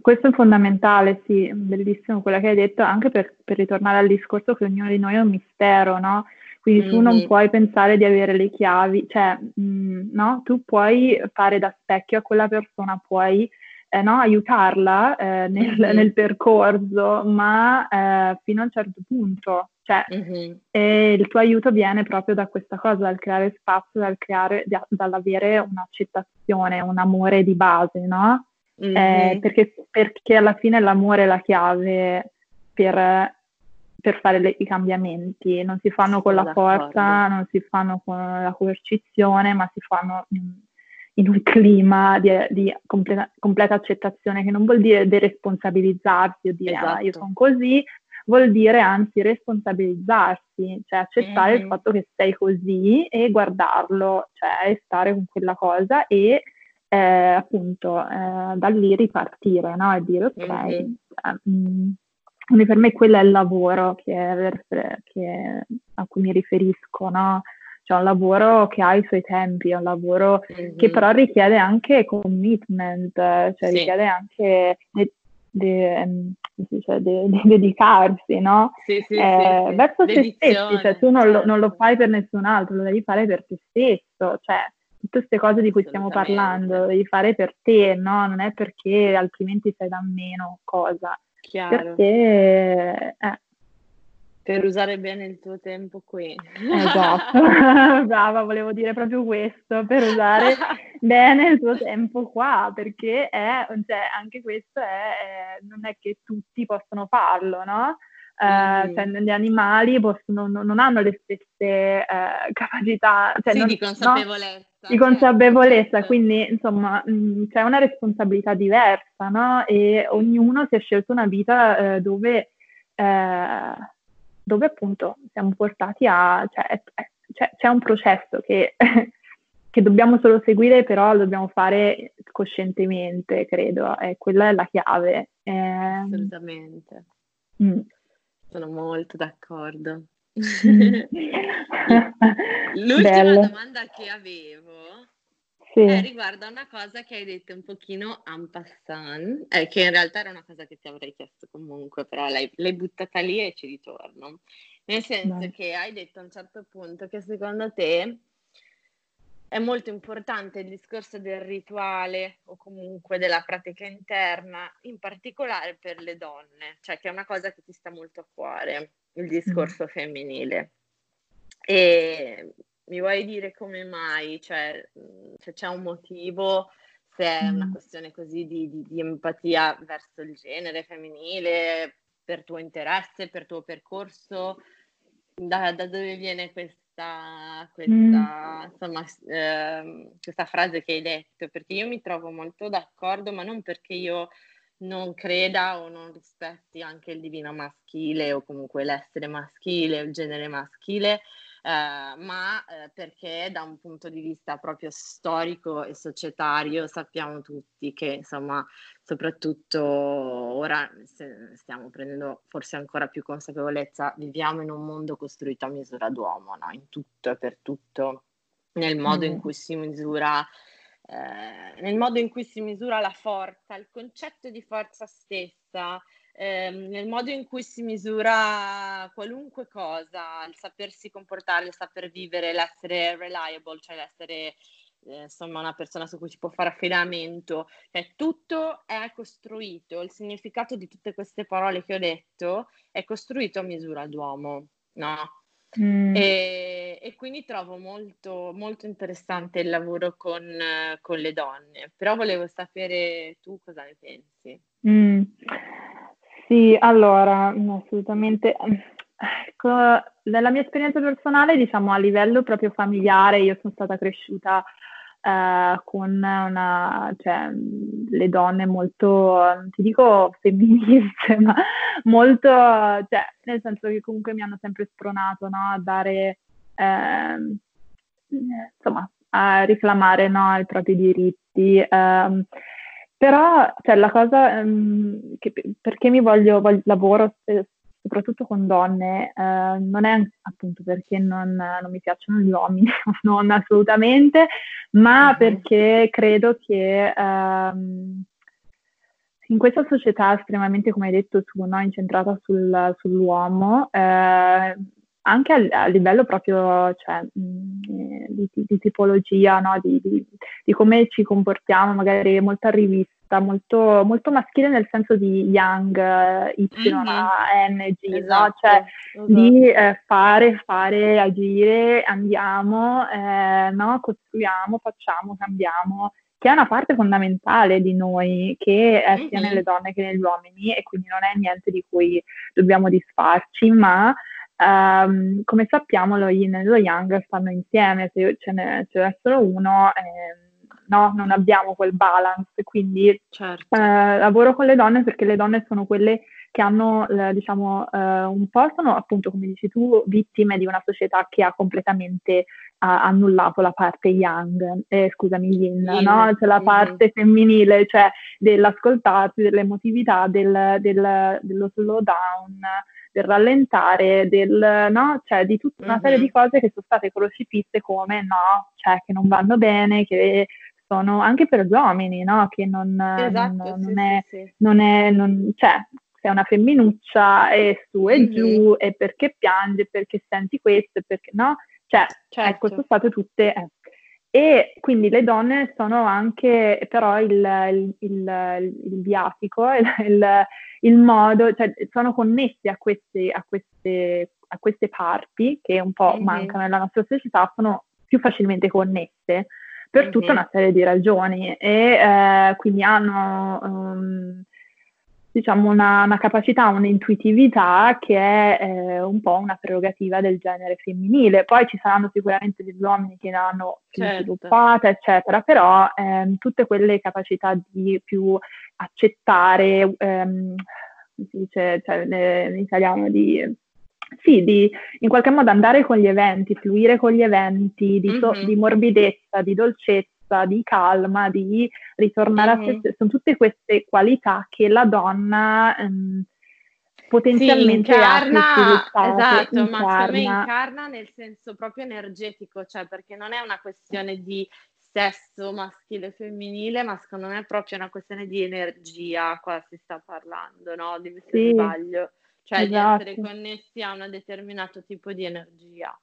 Questo è fondamentale, sì, bellissimo quello che hai detto, anche per, per ritornare al discorso che ognuno di noi è un mistero, no? Quindi tu mm-hmm. non puoi pensare di avere le chiavi, cioè, mh, mm, no? Tu puoi fare da specchio a quella persona, puoi eh, no, aiutarla eh, nel, mm-hmm. nel, percorso, ma eh, fino a un certo punto. Cioè, mm-hmm. e il tuo aiuto viene proprio da questa cosa, dal creare spazio, dal creare, da, dall'avere un'accettazione, un amore di base, no? Mm-hmm. perché, perché alla fine l'amore è la chiave per per fare le, i cambiamenti, non si fanno con la forza, non si fanno con la coercizione, ma si fanno in, un clima di, di completa, completa, accettazione, che non vuol dire deresponsabilizzarsi o dire esatto. ah, io sono così, vuol dire anzi responsabilizzarsi, cioè accettare mm-hmm. il fatto che sei così e guardarlo, cioè stare con quella cosa e eh, appunto eh, da lì ripartire, no? E dire ok, mm-hmm. eh, mh, mm, per me quello è il lavoro che, che, a cui mi riferisco, no? Cioè un lavoro che ha i suoi tempi, è un lavoro mm-hmm. che però richiede anche commitment, cioè sì. richiede anche de, de, de, de, dedicarsi, no? Sì, sì, eh, sì, verso te stessi, cioè tu non, certo. lo, non lo fai per nessun altro, lo devi fare per te stesso, cioè tutte queste cose di cui stiamo parlando, lo devi fare per te, no? Non è perché altrimenti sei da meno cosa. Chiaro. Perché, eh, per usare bene il tuo tempo qui. Esatto, *laughs* brava, volevo dire proprio questo, per usare *laughs* bene il tuo tempo qua, perché è, cioè, anche questo è, non è che tutti possono farlo, no? Uh, mm. cioè, gli animali possono, non, hanno le stesse uh, capacità cioè, sì, non, di consapevolezza. No? Di consapevolezza, certo. quindi insomma mh, mm, c'è una responsabilità diversa, no? E ognuno si è scelto una vita uh, dove dove appunto siamo portati a, cioè, cioè, c'è un processo che, *laughs* che, dobbiamo solo seguire, però lo dobbiamo fare coscientemente, credo, e quella è la chiave. Eh, Assolutamente. Mm. Sono molto d'accordo. *laughs* L'ultima Bello. domanda che avevo sì. eh, riguarda una cosa che hai detto un pochino en passant, eh, che in realtà era una cosa che ti avrei chiesto comunque, però l'hai, l'hai buttata lì e ci ritorno. Nel senso Beh. che hai detto a un certo punto che secondo te è molto importante il discorso del rituale o comunque della pratica interna, in particolare per le donne, cioè che è una cosa che ti sta molto a cuore, il discorso mm. femminile. E mi vuoi dire come mai, cioè se c'è un motivo, se è una mm. questione così di, di, di empatia verso il genere femminile, per tuo interesse, per tuo percorso, da, da dove viene questa, questa, mm. insomma, eh, questa frase che hai detto, perché io mi trovo molto d'accordo, ma non perché io non creda o non rispetti anche il divino maschile o comunque l'essere maschile o il genere maschile, eh, ma eh, perché da un punto di vista proprio storico e societario sappiamo tutti che insomma soprattutto ora stiamo prendendo forse ancora più consapevolezza, viviamo in un mondo costruito a misura d'uomo, no? in tutto e per tutto, nel modo mm. in cui si misura eh, nel modo in cui si misura la forza, il concetto di forza stessa, ehm, nel modo in cui si misura qualunque cosa, il sapersi comportare, il saper vivere, l'essere reliable, cioè l'essere eh, insomma una persona su cui si può fare affidamento, cioè tutto è costruito, il significato di tutte queste parole che ho detto è costruito a misura d'uomo, no? Mm. E, e, quindi trovo molto, molto interessante il lavoro con, con, le donne, però volevo sapere tu cosa ne pensi. Mm. Sì, allora, assolutamente. Ecco, nella mia esperienza personale, diciamo a livello proprio familiare, io sono stata cresciuta eh, con una, cioè, le donne molto, non ti dico femministe, *laughs* ma molto, cioè, nel senso che comunque mi hanno sempre spronato no, a dare, eh, insomma, a reclamare no, i propri diritti. Eh, però, cioè, la cosa um, che, perché mi voglio, voglio lavoro eh, soprattutto con donne, eh, non è appunto perché non, non, mi piacciono gli uomini, *laughs* non assolutamente, ma uh-huh. perché credo che um, in questa società estremamente, come hai detto tu, no, incentrata sul, sull'uomo, eh, anche a, a, livello proprio cioè, mh, mm, di, di, tipologia, no? di, di, di, come ci comportiamo, magari molto arrivista, molto, molto maschile nel senso di young, Y, mm-hmm. N, G, esatto, no? cioè esatto. di eh, fare, fare, agire, andiamo, eh, no? costruiamo, facciamo, cambiamo che è una parte fondamentale di noi, che è sia mm-hmm. nelle donne che negli uomini, e quindi non è niente di cui dobbiamo disfarci, ma Um, come sappiamo lo yin e lo yang stanno insieme, se ce n'è, ce n'è solo uno eh, no, non abbiamo quel balance, quindi certo. eh, lavoro con le donne perché le donne sono quelle che hanno, eh, diciamo, un po' sono appunto, come dici tu, vittime di una società che ha completamente annullato la parte yang, eh, scusami, yin, yin no? Cioè la parte femminile, cioè dell'ascoltarsi, dell'emotività, del, del, dello slow down, del rallentare, del, no? cioè, di tutta una serie mm-hmm. di cose che sono state crocifisse come no, cioè che non vanno bene, che sono anche per gli uomini, no? Che non, esatto, non, sì, non è, sì, non è, non, cioè, sei una femminuccia e su e mm-hmm. giù e perché piangi, perché senti questo, e perché no? Cioè, certo. ecco, sono state tutte... Eh. E quindi le donne sono anche, però il, il, il, il viatico, *laughs* il, il modo, cioè sono connessi a queste, a queste, a queste parti che un po' mm-hmm. mancano nella nostra società, sono più facilmente connesse per mm-hmm. tutta una serie di ragioni e eh, quindi hanno um, diciamo una, una, capacità, un'intuitività che è eh, un po' una prerogativa del genere femminile. Poi ci saranno sicuramente degli uomini che l'hanno più certo. sviluppata, eccetera, però ehm, tutte quelle capacità di più accettare, ehm, come si dice cioè, in italiano, di sì, di in qualche modo andare con gli eventi, fluire con gli eventi, di, so- mm-hmm. di morbidezza, di dolcezza, forza, di calma, di ritornare mm-hmm. a se stessa. Sono tutte queste qualità che la donna ehm, potenzialmente sì, incarna, esatto, incarna. ma secondo me incarna nel senso proprio energetico, cioè perché non è una questione di sesso maschile e femminile, ma secondo me è proprio una questione di energia, qua si sta parlando, no? Dimmi se sì, sbaglio, cioè esatto. di essere connessi a un determinato tipo di energia.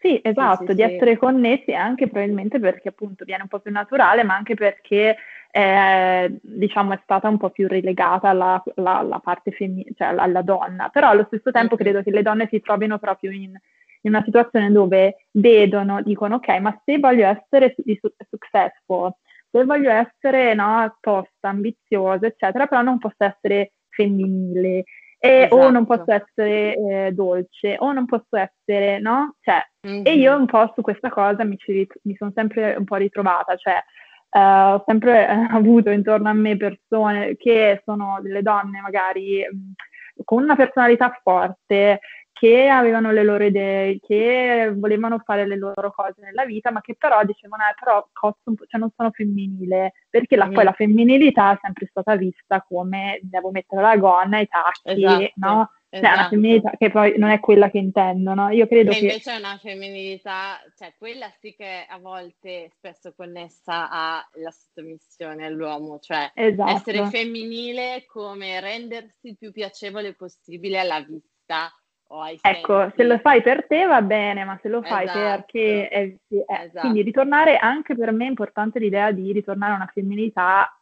Sì, esatto, sì, sì, di essere connessi anche probabilmente perché appunto viene un po' più naturale, ma anche perché eh, diciamo è stata un po' più relegata alla, alla, alla parte femminile, cioè alla, donna, però allo stesso tempo credo che le donne si trovino proprio in, in, una situazione dove vedono, dicono ok, ma se voglio essere successful, se voglio essere no, tosta, ambiziosa, eccetera, però non posso essere femminile. E, esatto. o non posso essere eh, dolce, o non posso essere, no? Cioè, mm-hmm. E io un po' su questa cosa mi, ci, mi sono sempre un po' ritrovata, cioè Uh, ho sempre eh, *laughs* avuto intorno a me persone che sono delle donne magari mm, con una personalità forte, che avevano le loro idee, che volevano fare le loro cose nella vita, ma che però dicevano, eh, però cioè non sono femminile, perché la, mm. poi la femminilità è sempre stata vista come devo mettere la gonna, i tacchi, esatto. no? Esatto. Cioè, una femminilità che poi non è quella che intendono. Io credo che invece è una femminilità, cioè quella sì che a volte spesso connessa alla sottomissione all'uomo, cioè esatto. essere femminile come rendersi il più piacevole possibile alla vista Ecco, se lo fai per te va bene, ma se lo fai esatto. perché... È, è, esatto. Quindi ritornare, anche per me è importante l'idea di ritornare a una femminilità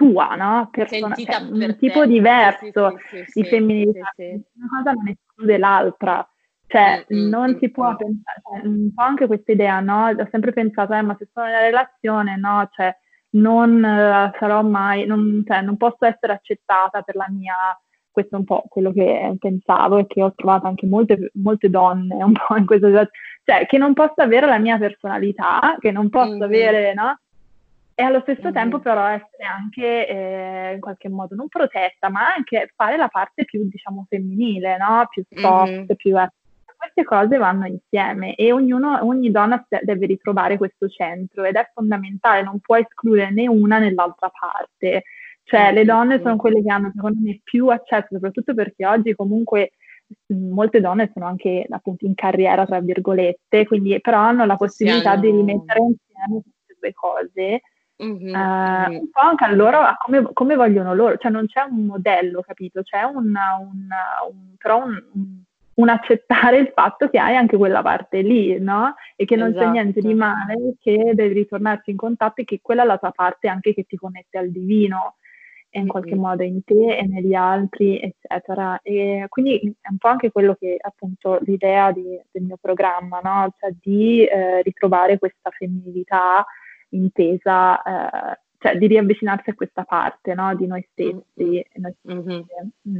tua, no? Persona, cioè, un tipo te. diverso sì, sì, di femminilità. Una cosa non esclude l'altra. Cioè, mm, mm non mm, si può mm. pensare, cioè, un po' anche questa idea, no? Ho sempre pensato, eh, ma se sono in una relazione, no? Cioè, non uh, sarò mai, non, cioè, non posso essere accettata per la mia questo è un po' quello che pensavo e che ho trovato anche molte, molte donne un po' in questa situazione, cioè che non posso avere la mia personalità, che non posso mm-hmm. avere, no? e allo stesso mm-hmm. tempo però essere anche eh, in qualche modo non protetta, ma anche fare la parte più, diciamo, femminile, no? Più soft, mm-hmm. più... Queste cose vanno insieme e ognuno, ogni donna deve ritrovare questo centro ed è fondamentale, non può escludere né una né l'altra parte. Cioè le donne sono quelle che hanno secondo me più accesso, soprattutto perché oggi comunque molte donne sono anche appunto in carriera, tra virgolette, quindi però hanno la possibilità hanno... di rimettere insieme queste due cose Mm-hmm. Uh, un po' anche a loro, a come, come, vogliono loro, cioè non c'è un modello, capito? C'è un, un, un però un, un, accettare il fatto che hai anche quella parte lì, no? E che non esatto. c'è niente di male, che devi ritornarci in contatto e che quella è la tua parte anche che ti connette al divino in qualche mm-hmm. modo in te e negli altri, eccetera. E quindi è un po' anche quello che appunto l'idea di, del mio programma, no? Cioè di eh, ritrovare questa femminilità intesa, eh, cioè di riavvicinarsi a questa parte no? di noi stessi. Mm-hmm. Noi stessi. Mm-hmm.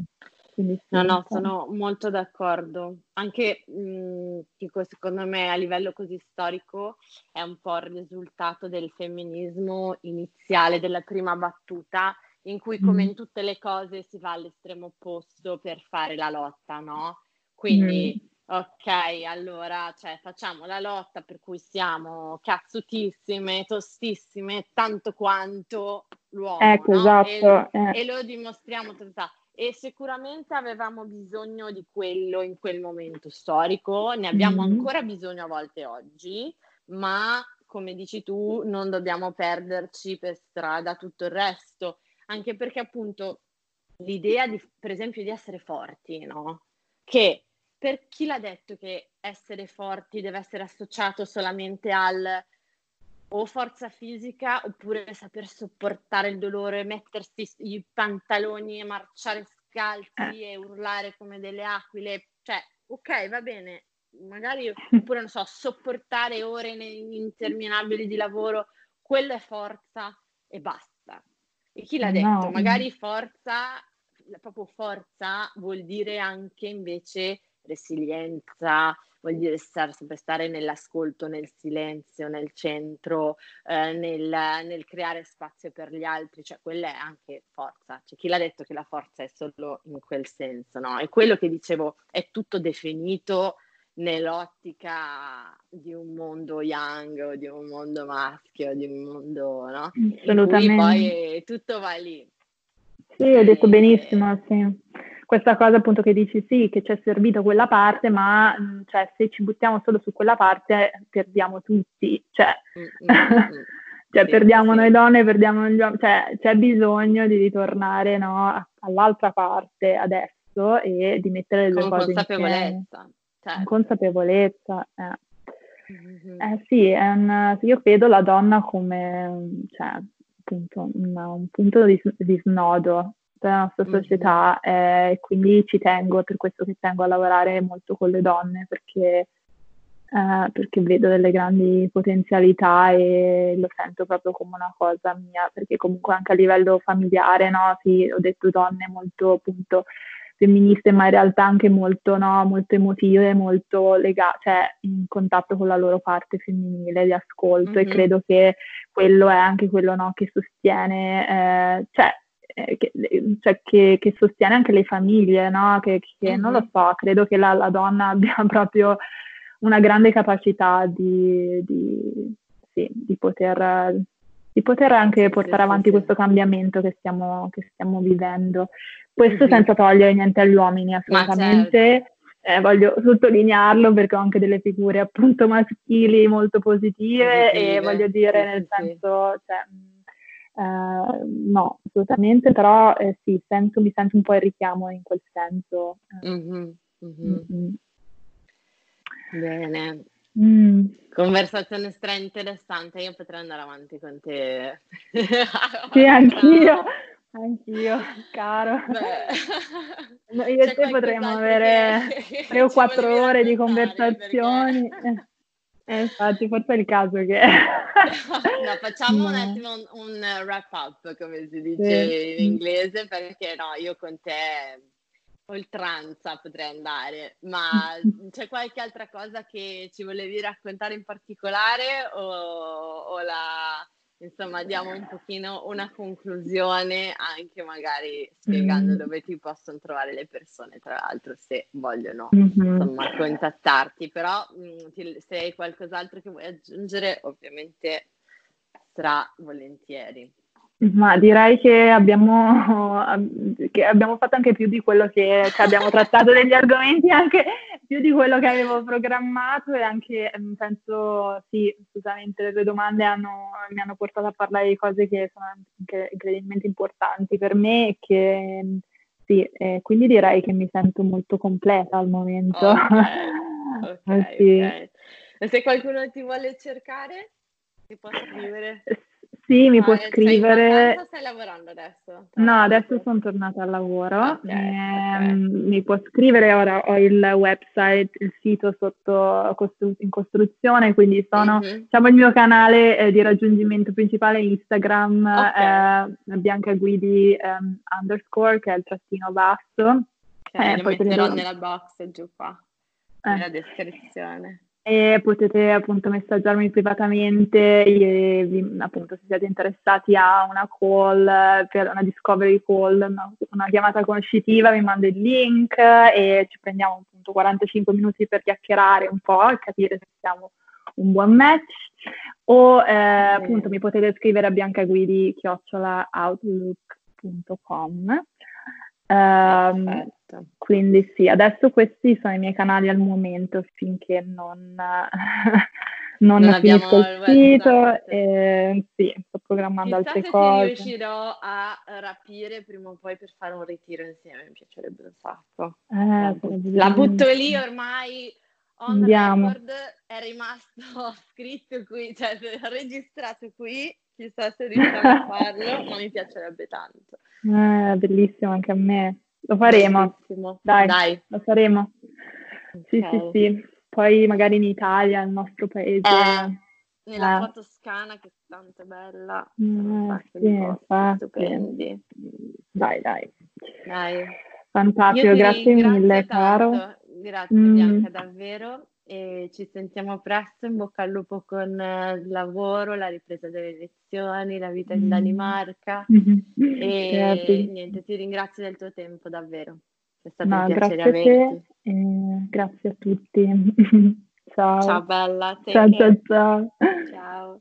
Mm. no, no, sono molto d'accordo. Anche mh, mm, dico, secondo me a livello così storico è un po' il risultato del femminismo iniziale, della prima battuta, in cui come mm. in tutte le cose si va all'estremo opposto per fare la lotta, no? Quindi mm. Ok, allora, cioè, facciamo la lotta per cui siamo cazzutissime, tostissime, tanto quanto l'uomo. Ecco, no? esatto. E, eh. e, lo dimostriamo tutta. E sicuramente avevamo bisogno di quello in quel momento storico, ne abbiamo mm-hmm. ancora bisogno a volte oggi, ma come dici tu, non dobbiamo perderci per strada tutto il resto, anche perché appunto l'idea di, per esempio, di essere forti, no? Che per chi l'ha detto che essere forti deve essere associato solamente al o forza fisica oppure saper sopportare il dolore, mettersi i pantaloni e marciare scalzi eh. e urlare come delle aquile, cioè ok va bene, magari *laughs* oppure non so, sopportare ore interminabili di lavoro, quello è forza e basta. E chi l'ha detto? No. Magari forza, proprio forza vuol dire anche invece resilienza, vuol dire stare, sempre stare nell'ascolto, nel silenzio, nel centro, eh, nel, nel, creare spazio per gli altri, cioè quella è anche forza. C'è chi l'ha detto che la forza è solo in quel senso, no? E quello che dicevo è tutto definito nell'ottica di un mondo young o di un mondo maschio, di un mondo, no? Assolutamente. poi tutto va lì. Sì, hai detto benissimo, sì. Questa cosa appunto che dici sì, che ci è servito quella parte, ma cioè, se ci buttiamo solo su quella parte perdiamo tutti, cioè, mm-hmm. *laughs* cioè sì, perdiamo sì. noi donne, perdiamo gli uomini, cioè c'è bisogno di ritornare no, all'altra parte adesso e di mettere le due Con cose insieme. Certo. Consapevolezza. Eh. Mm-hmm. eh sì, un, io vedo la donna come cioè, appunto, un, un punto di, di, snodo della nostra mm-hmm. società e quindi ci tengo, per questo che tengo a lavorare molto con le donne perché, eh, perché vedo delle grandi potenzialità e lo sento proprio come una cosa mia, perché comunque anche a livello familiare, no? Sì, ho detto donne molto appunto femministe, ma in realtà anche molto, no, molto emotive, molto legate, cioè in contatto con la loro parte femminile di ascolto mm-hmm. e credo che quello è anche quello no, che sostiene, eh, cioè, eh, che, cioè che, che, sostiene anche le famiglie, no? che, che mm-hmm. non lo so, credo che la, la, donna *laughs* abbia proprio una grande capacità di, di, sì, di poter di poter anche portare avanti questo cambiamento che stiamo, che stiamo vivendo. Questo mm-hmm. senza togliere niente agli uomini, assolutamente. Certo. Eh, voglio sottolinearlo perché ho anche delle figure appunto maschili molto positive, positive. e voglio dire nel senso, cioè, eh, no, assolutamente, però eh, sì, sento, mi sento un po' il richiamo in quel senso. Mm-hmm. Mm-hmm. Bene, Mm. Conversazione stra interessante, io potrei andare avanti con te. *laughs* sì, anch'io, anch'io, caro. No, io e te potremmo avere tre o quattro ore di conversazioni. Perché... *laughs* Eh, infatti, forse è il caso che... *laughs* no, facciamo no. un attimo un, un, wrap up, come si dice sì. in inglese, perché no, io con te oltranza potrei andare, ma *laughs* c'è qualche altra cosa che ci volevi raccontare in particolare o, o la, insomma, diamo un pochino una conclusione anche magari spiegando mm. dove ti possono trovare le persone, tra l'altro, se vogliono mm-hmm. insomma contattarti, però mh, mm, ti, se hai qualcos'altro che vuoi aggiungere, ovviamente stra volentieri. Ma direi che abbiamo, *laughs* che abbiamo fatto anche più di quello che cioè abbiamo trattato degli argomenti anche più di quello che avevo programmato e anche mm, penso, sì, scusamente, le tue domande hanno, mi hanno portato a parlare di cose che sono incredibilmente importanti per me e che sì, eh, quindi direi che mi sento molto completa al momento. Ok, *laughs* okay, sì. okay. E se qualcuno ti vuole cercare, ti può scrivere? Sì, mi ah, può scrivere. Sei stai lavorando adesso? No, adesso sono tornata al lavoro. Okay, okay. Mi può scrivere, ora ho il website, il sito sotto costru- in costruzione, quindi sono, mm-hmm. diciamo, il mio canale eh, di raggiungimento principale Instagram, okay. eh, Bianca Guidi um, underscore, che è il trattino basso. Ok, eh, lo poi metterò devo... nella box giù qua, eh. nella descrizione e potete appunto messaggiarmi privatamente e appunto se siete interessati a una call per una discovery call, una, una chiamata conoscitiva, vi mando il link e ci prendiamo appunto 45 minuti per chiacchierare un po' e capire se siamo un buon match. O eh, appunto mi potete scrivere a biancaguidi chiocciolaoutlook.com Um, quindi sì, adesso questi sono i miei canali al momento finché non, *laughs* non, non finisco il sito e sì, sto programmando Chissà altre cose. riuscirò a rapire prima o poi per fare un ritiro insieme, mi piacerebbe un sacco. Eh, la, butto lì ormai on Andiamo. record, è rimasto *laughs* scritto qui, cioè registrato qui chissà se riusciamo a farlo, *laughs* ma mi piacerebbe tanto. Eh, bellissimo anche a me. Lo faremo. Dai, Dai, lo faremo. Okay. Sì, sì, sì. Poi magari in Italia, nel nostro paese. Eh, nella eh. Toscana che è tanto bella. Mm, sì, stupendi. Dai, dai. Dai. Fantastico, grazie mille, tanto. caro. Grazie mm. Bianca, davvero e ci sentiamo presto. In bocca al lupo con eh, il lavoro, la ripresa delle lezioni, la vita in mm. Danimarca. Mm-hmm. E Grazie. niente, ti ringrazio del tuo tempo, davvero. È stato no, un piacere grazie averti. A te, grazie a tutti. *laughs* ciao. Ciao bella. Ciao, ciao, ciao. Ciao.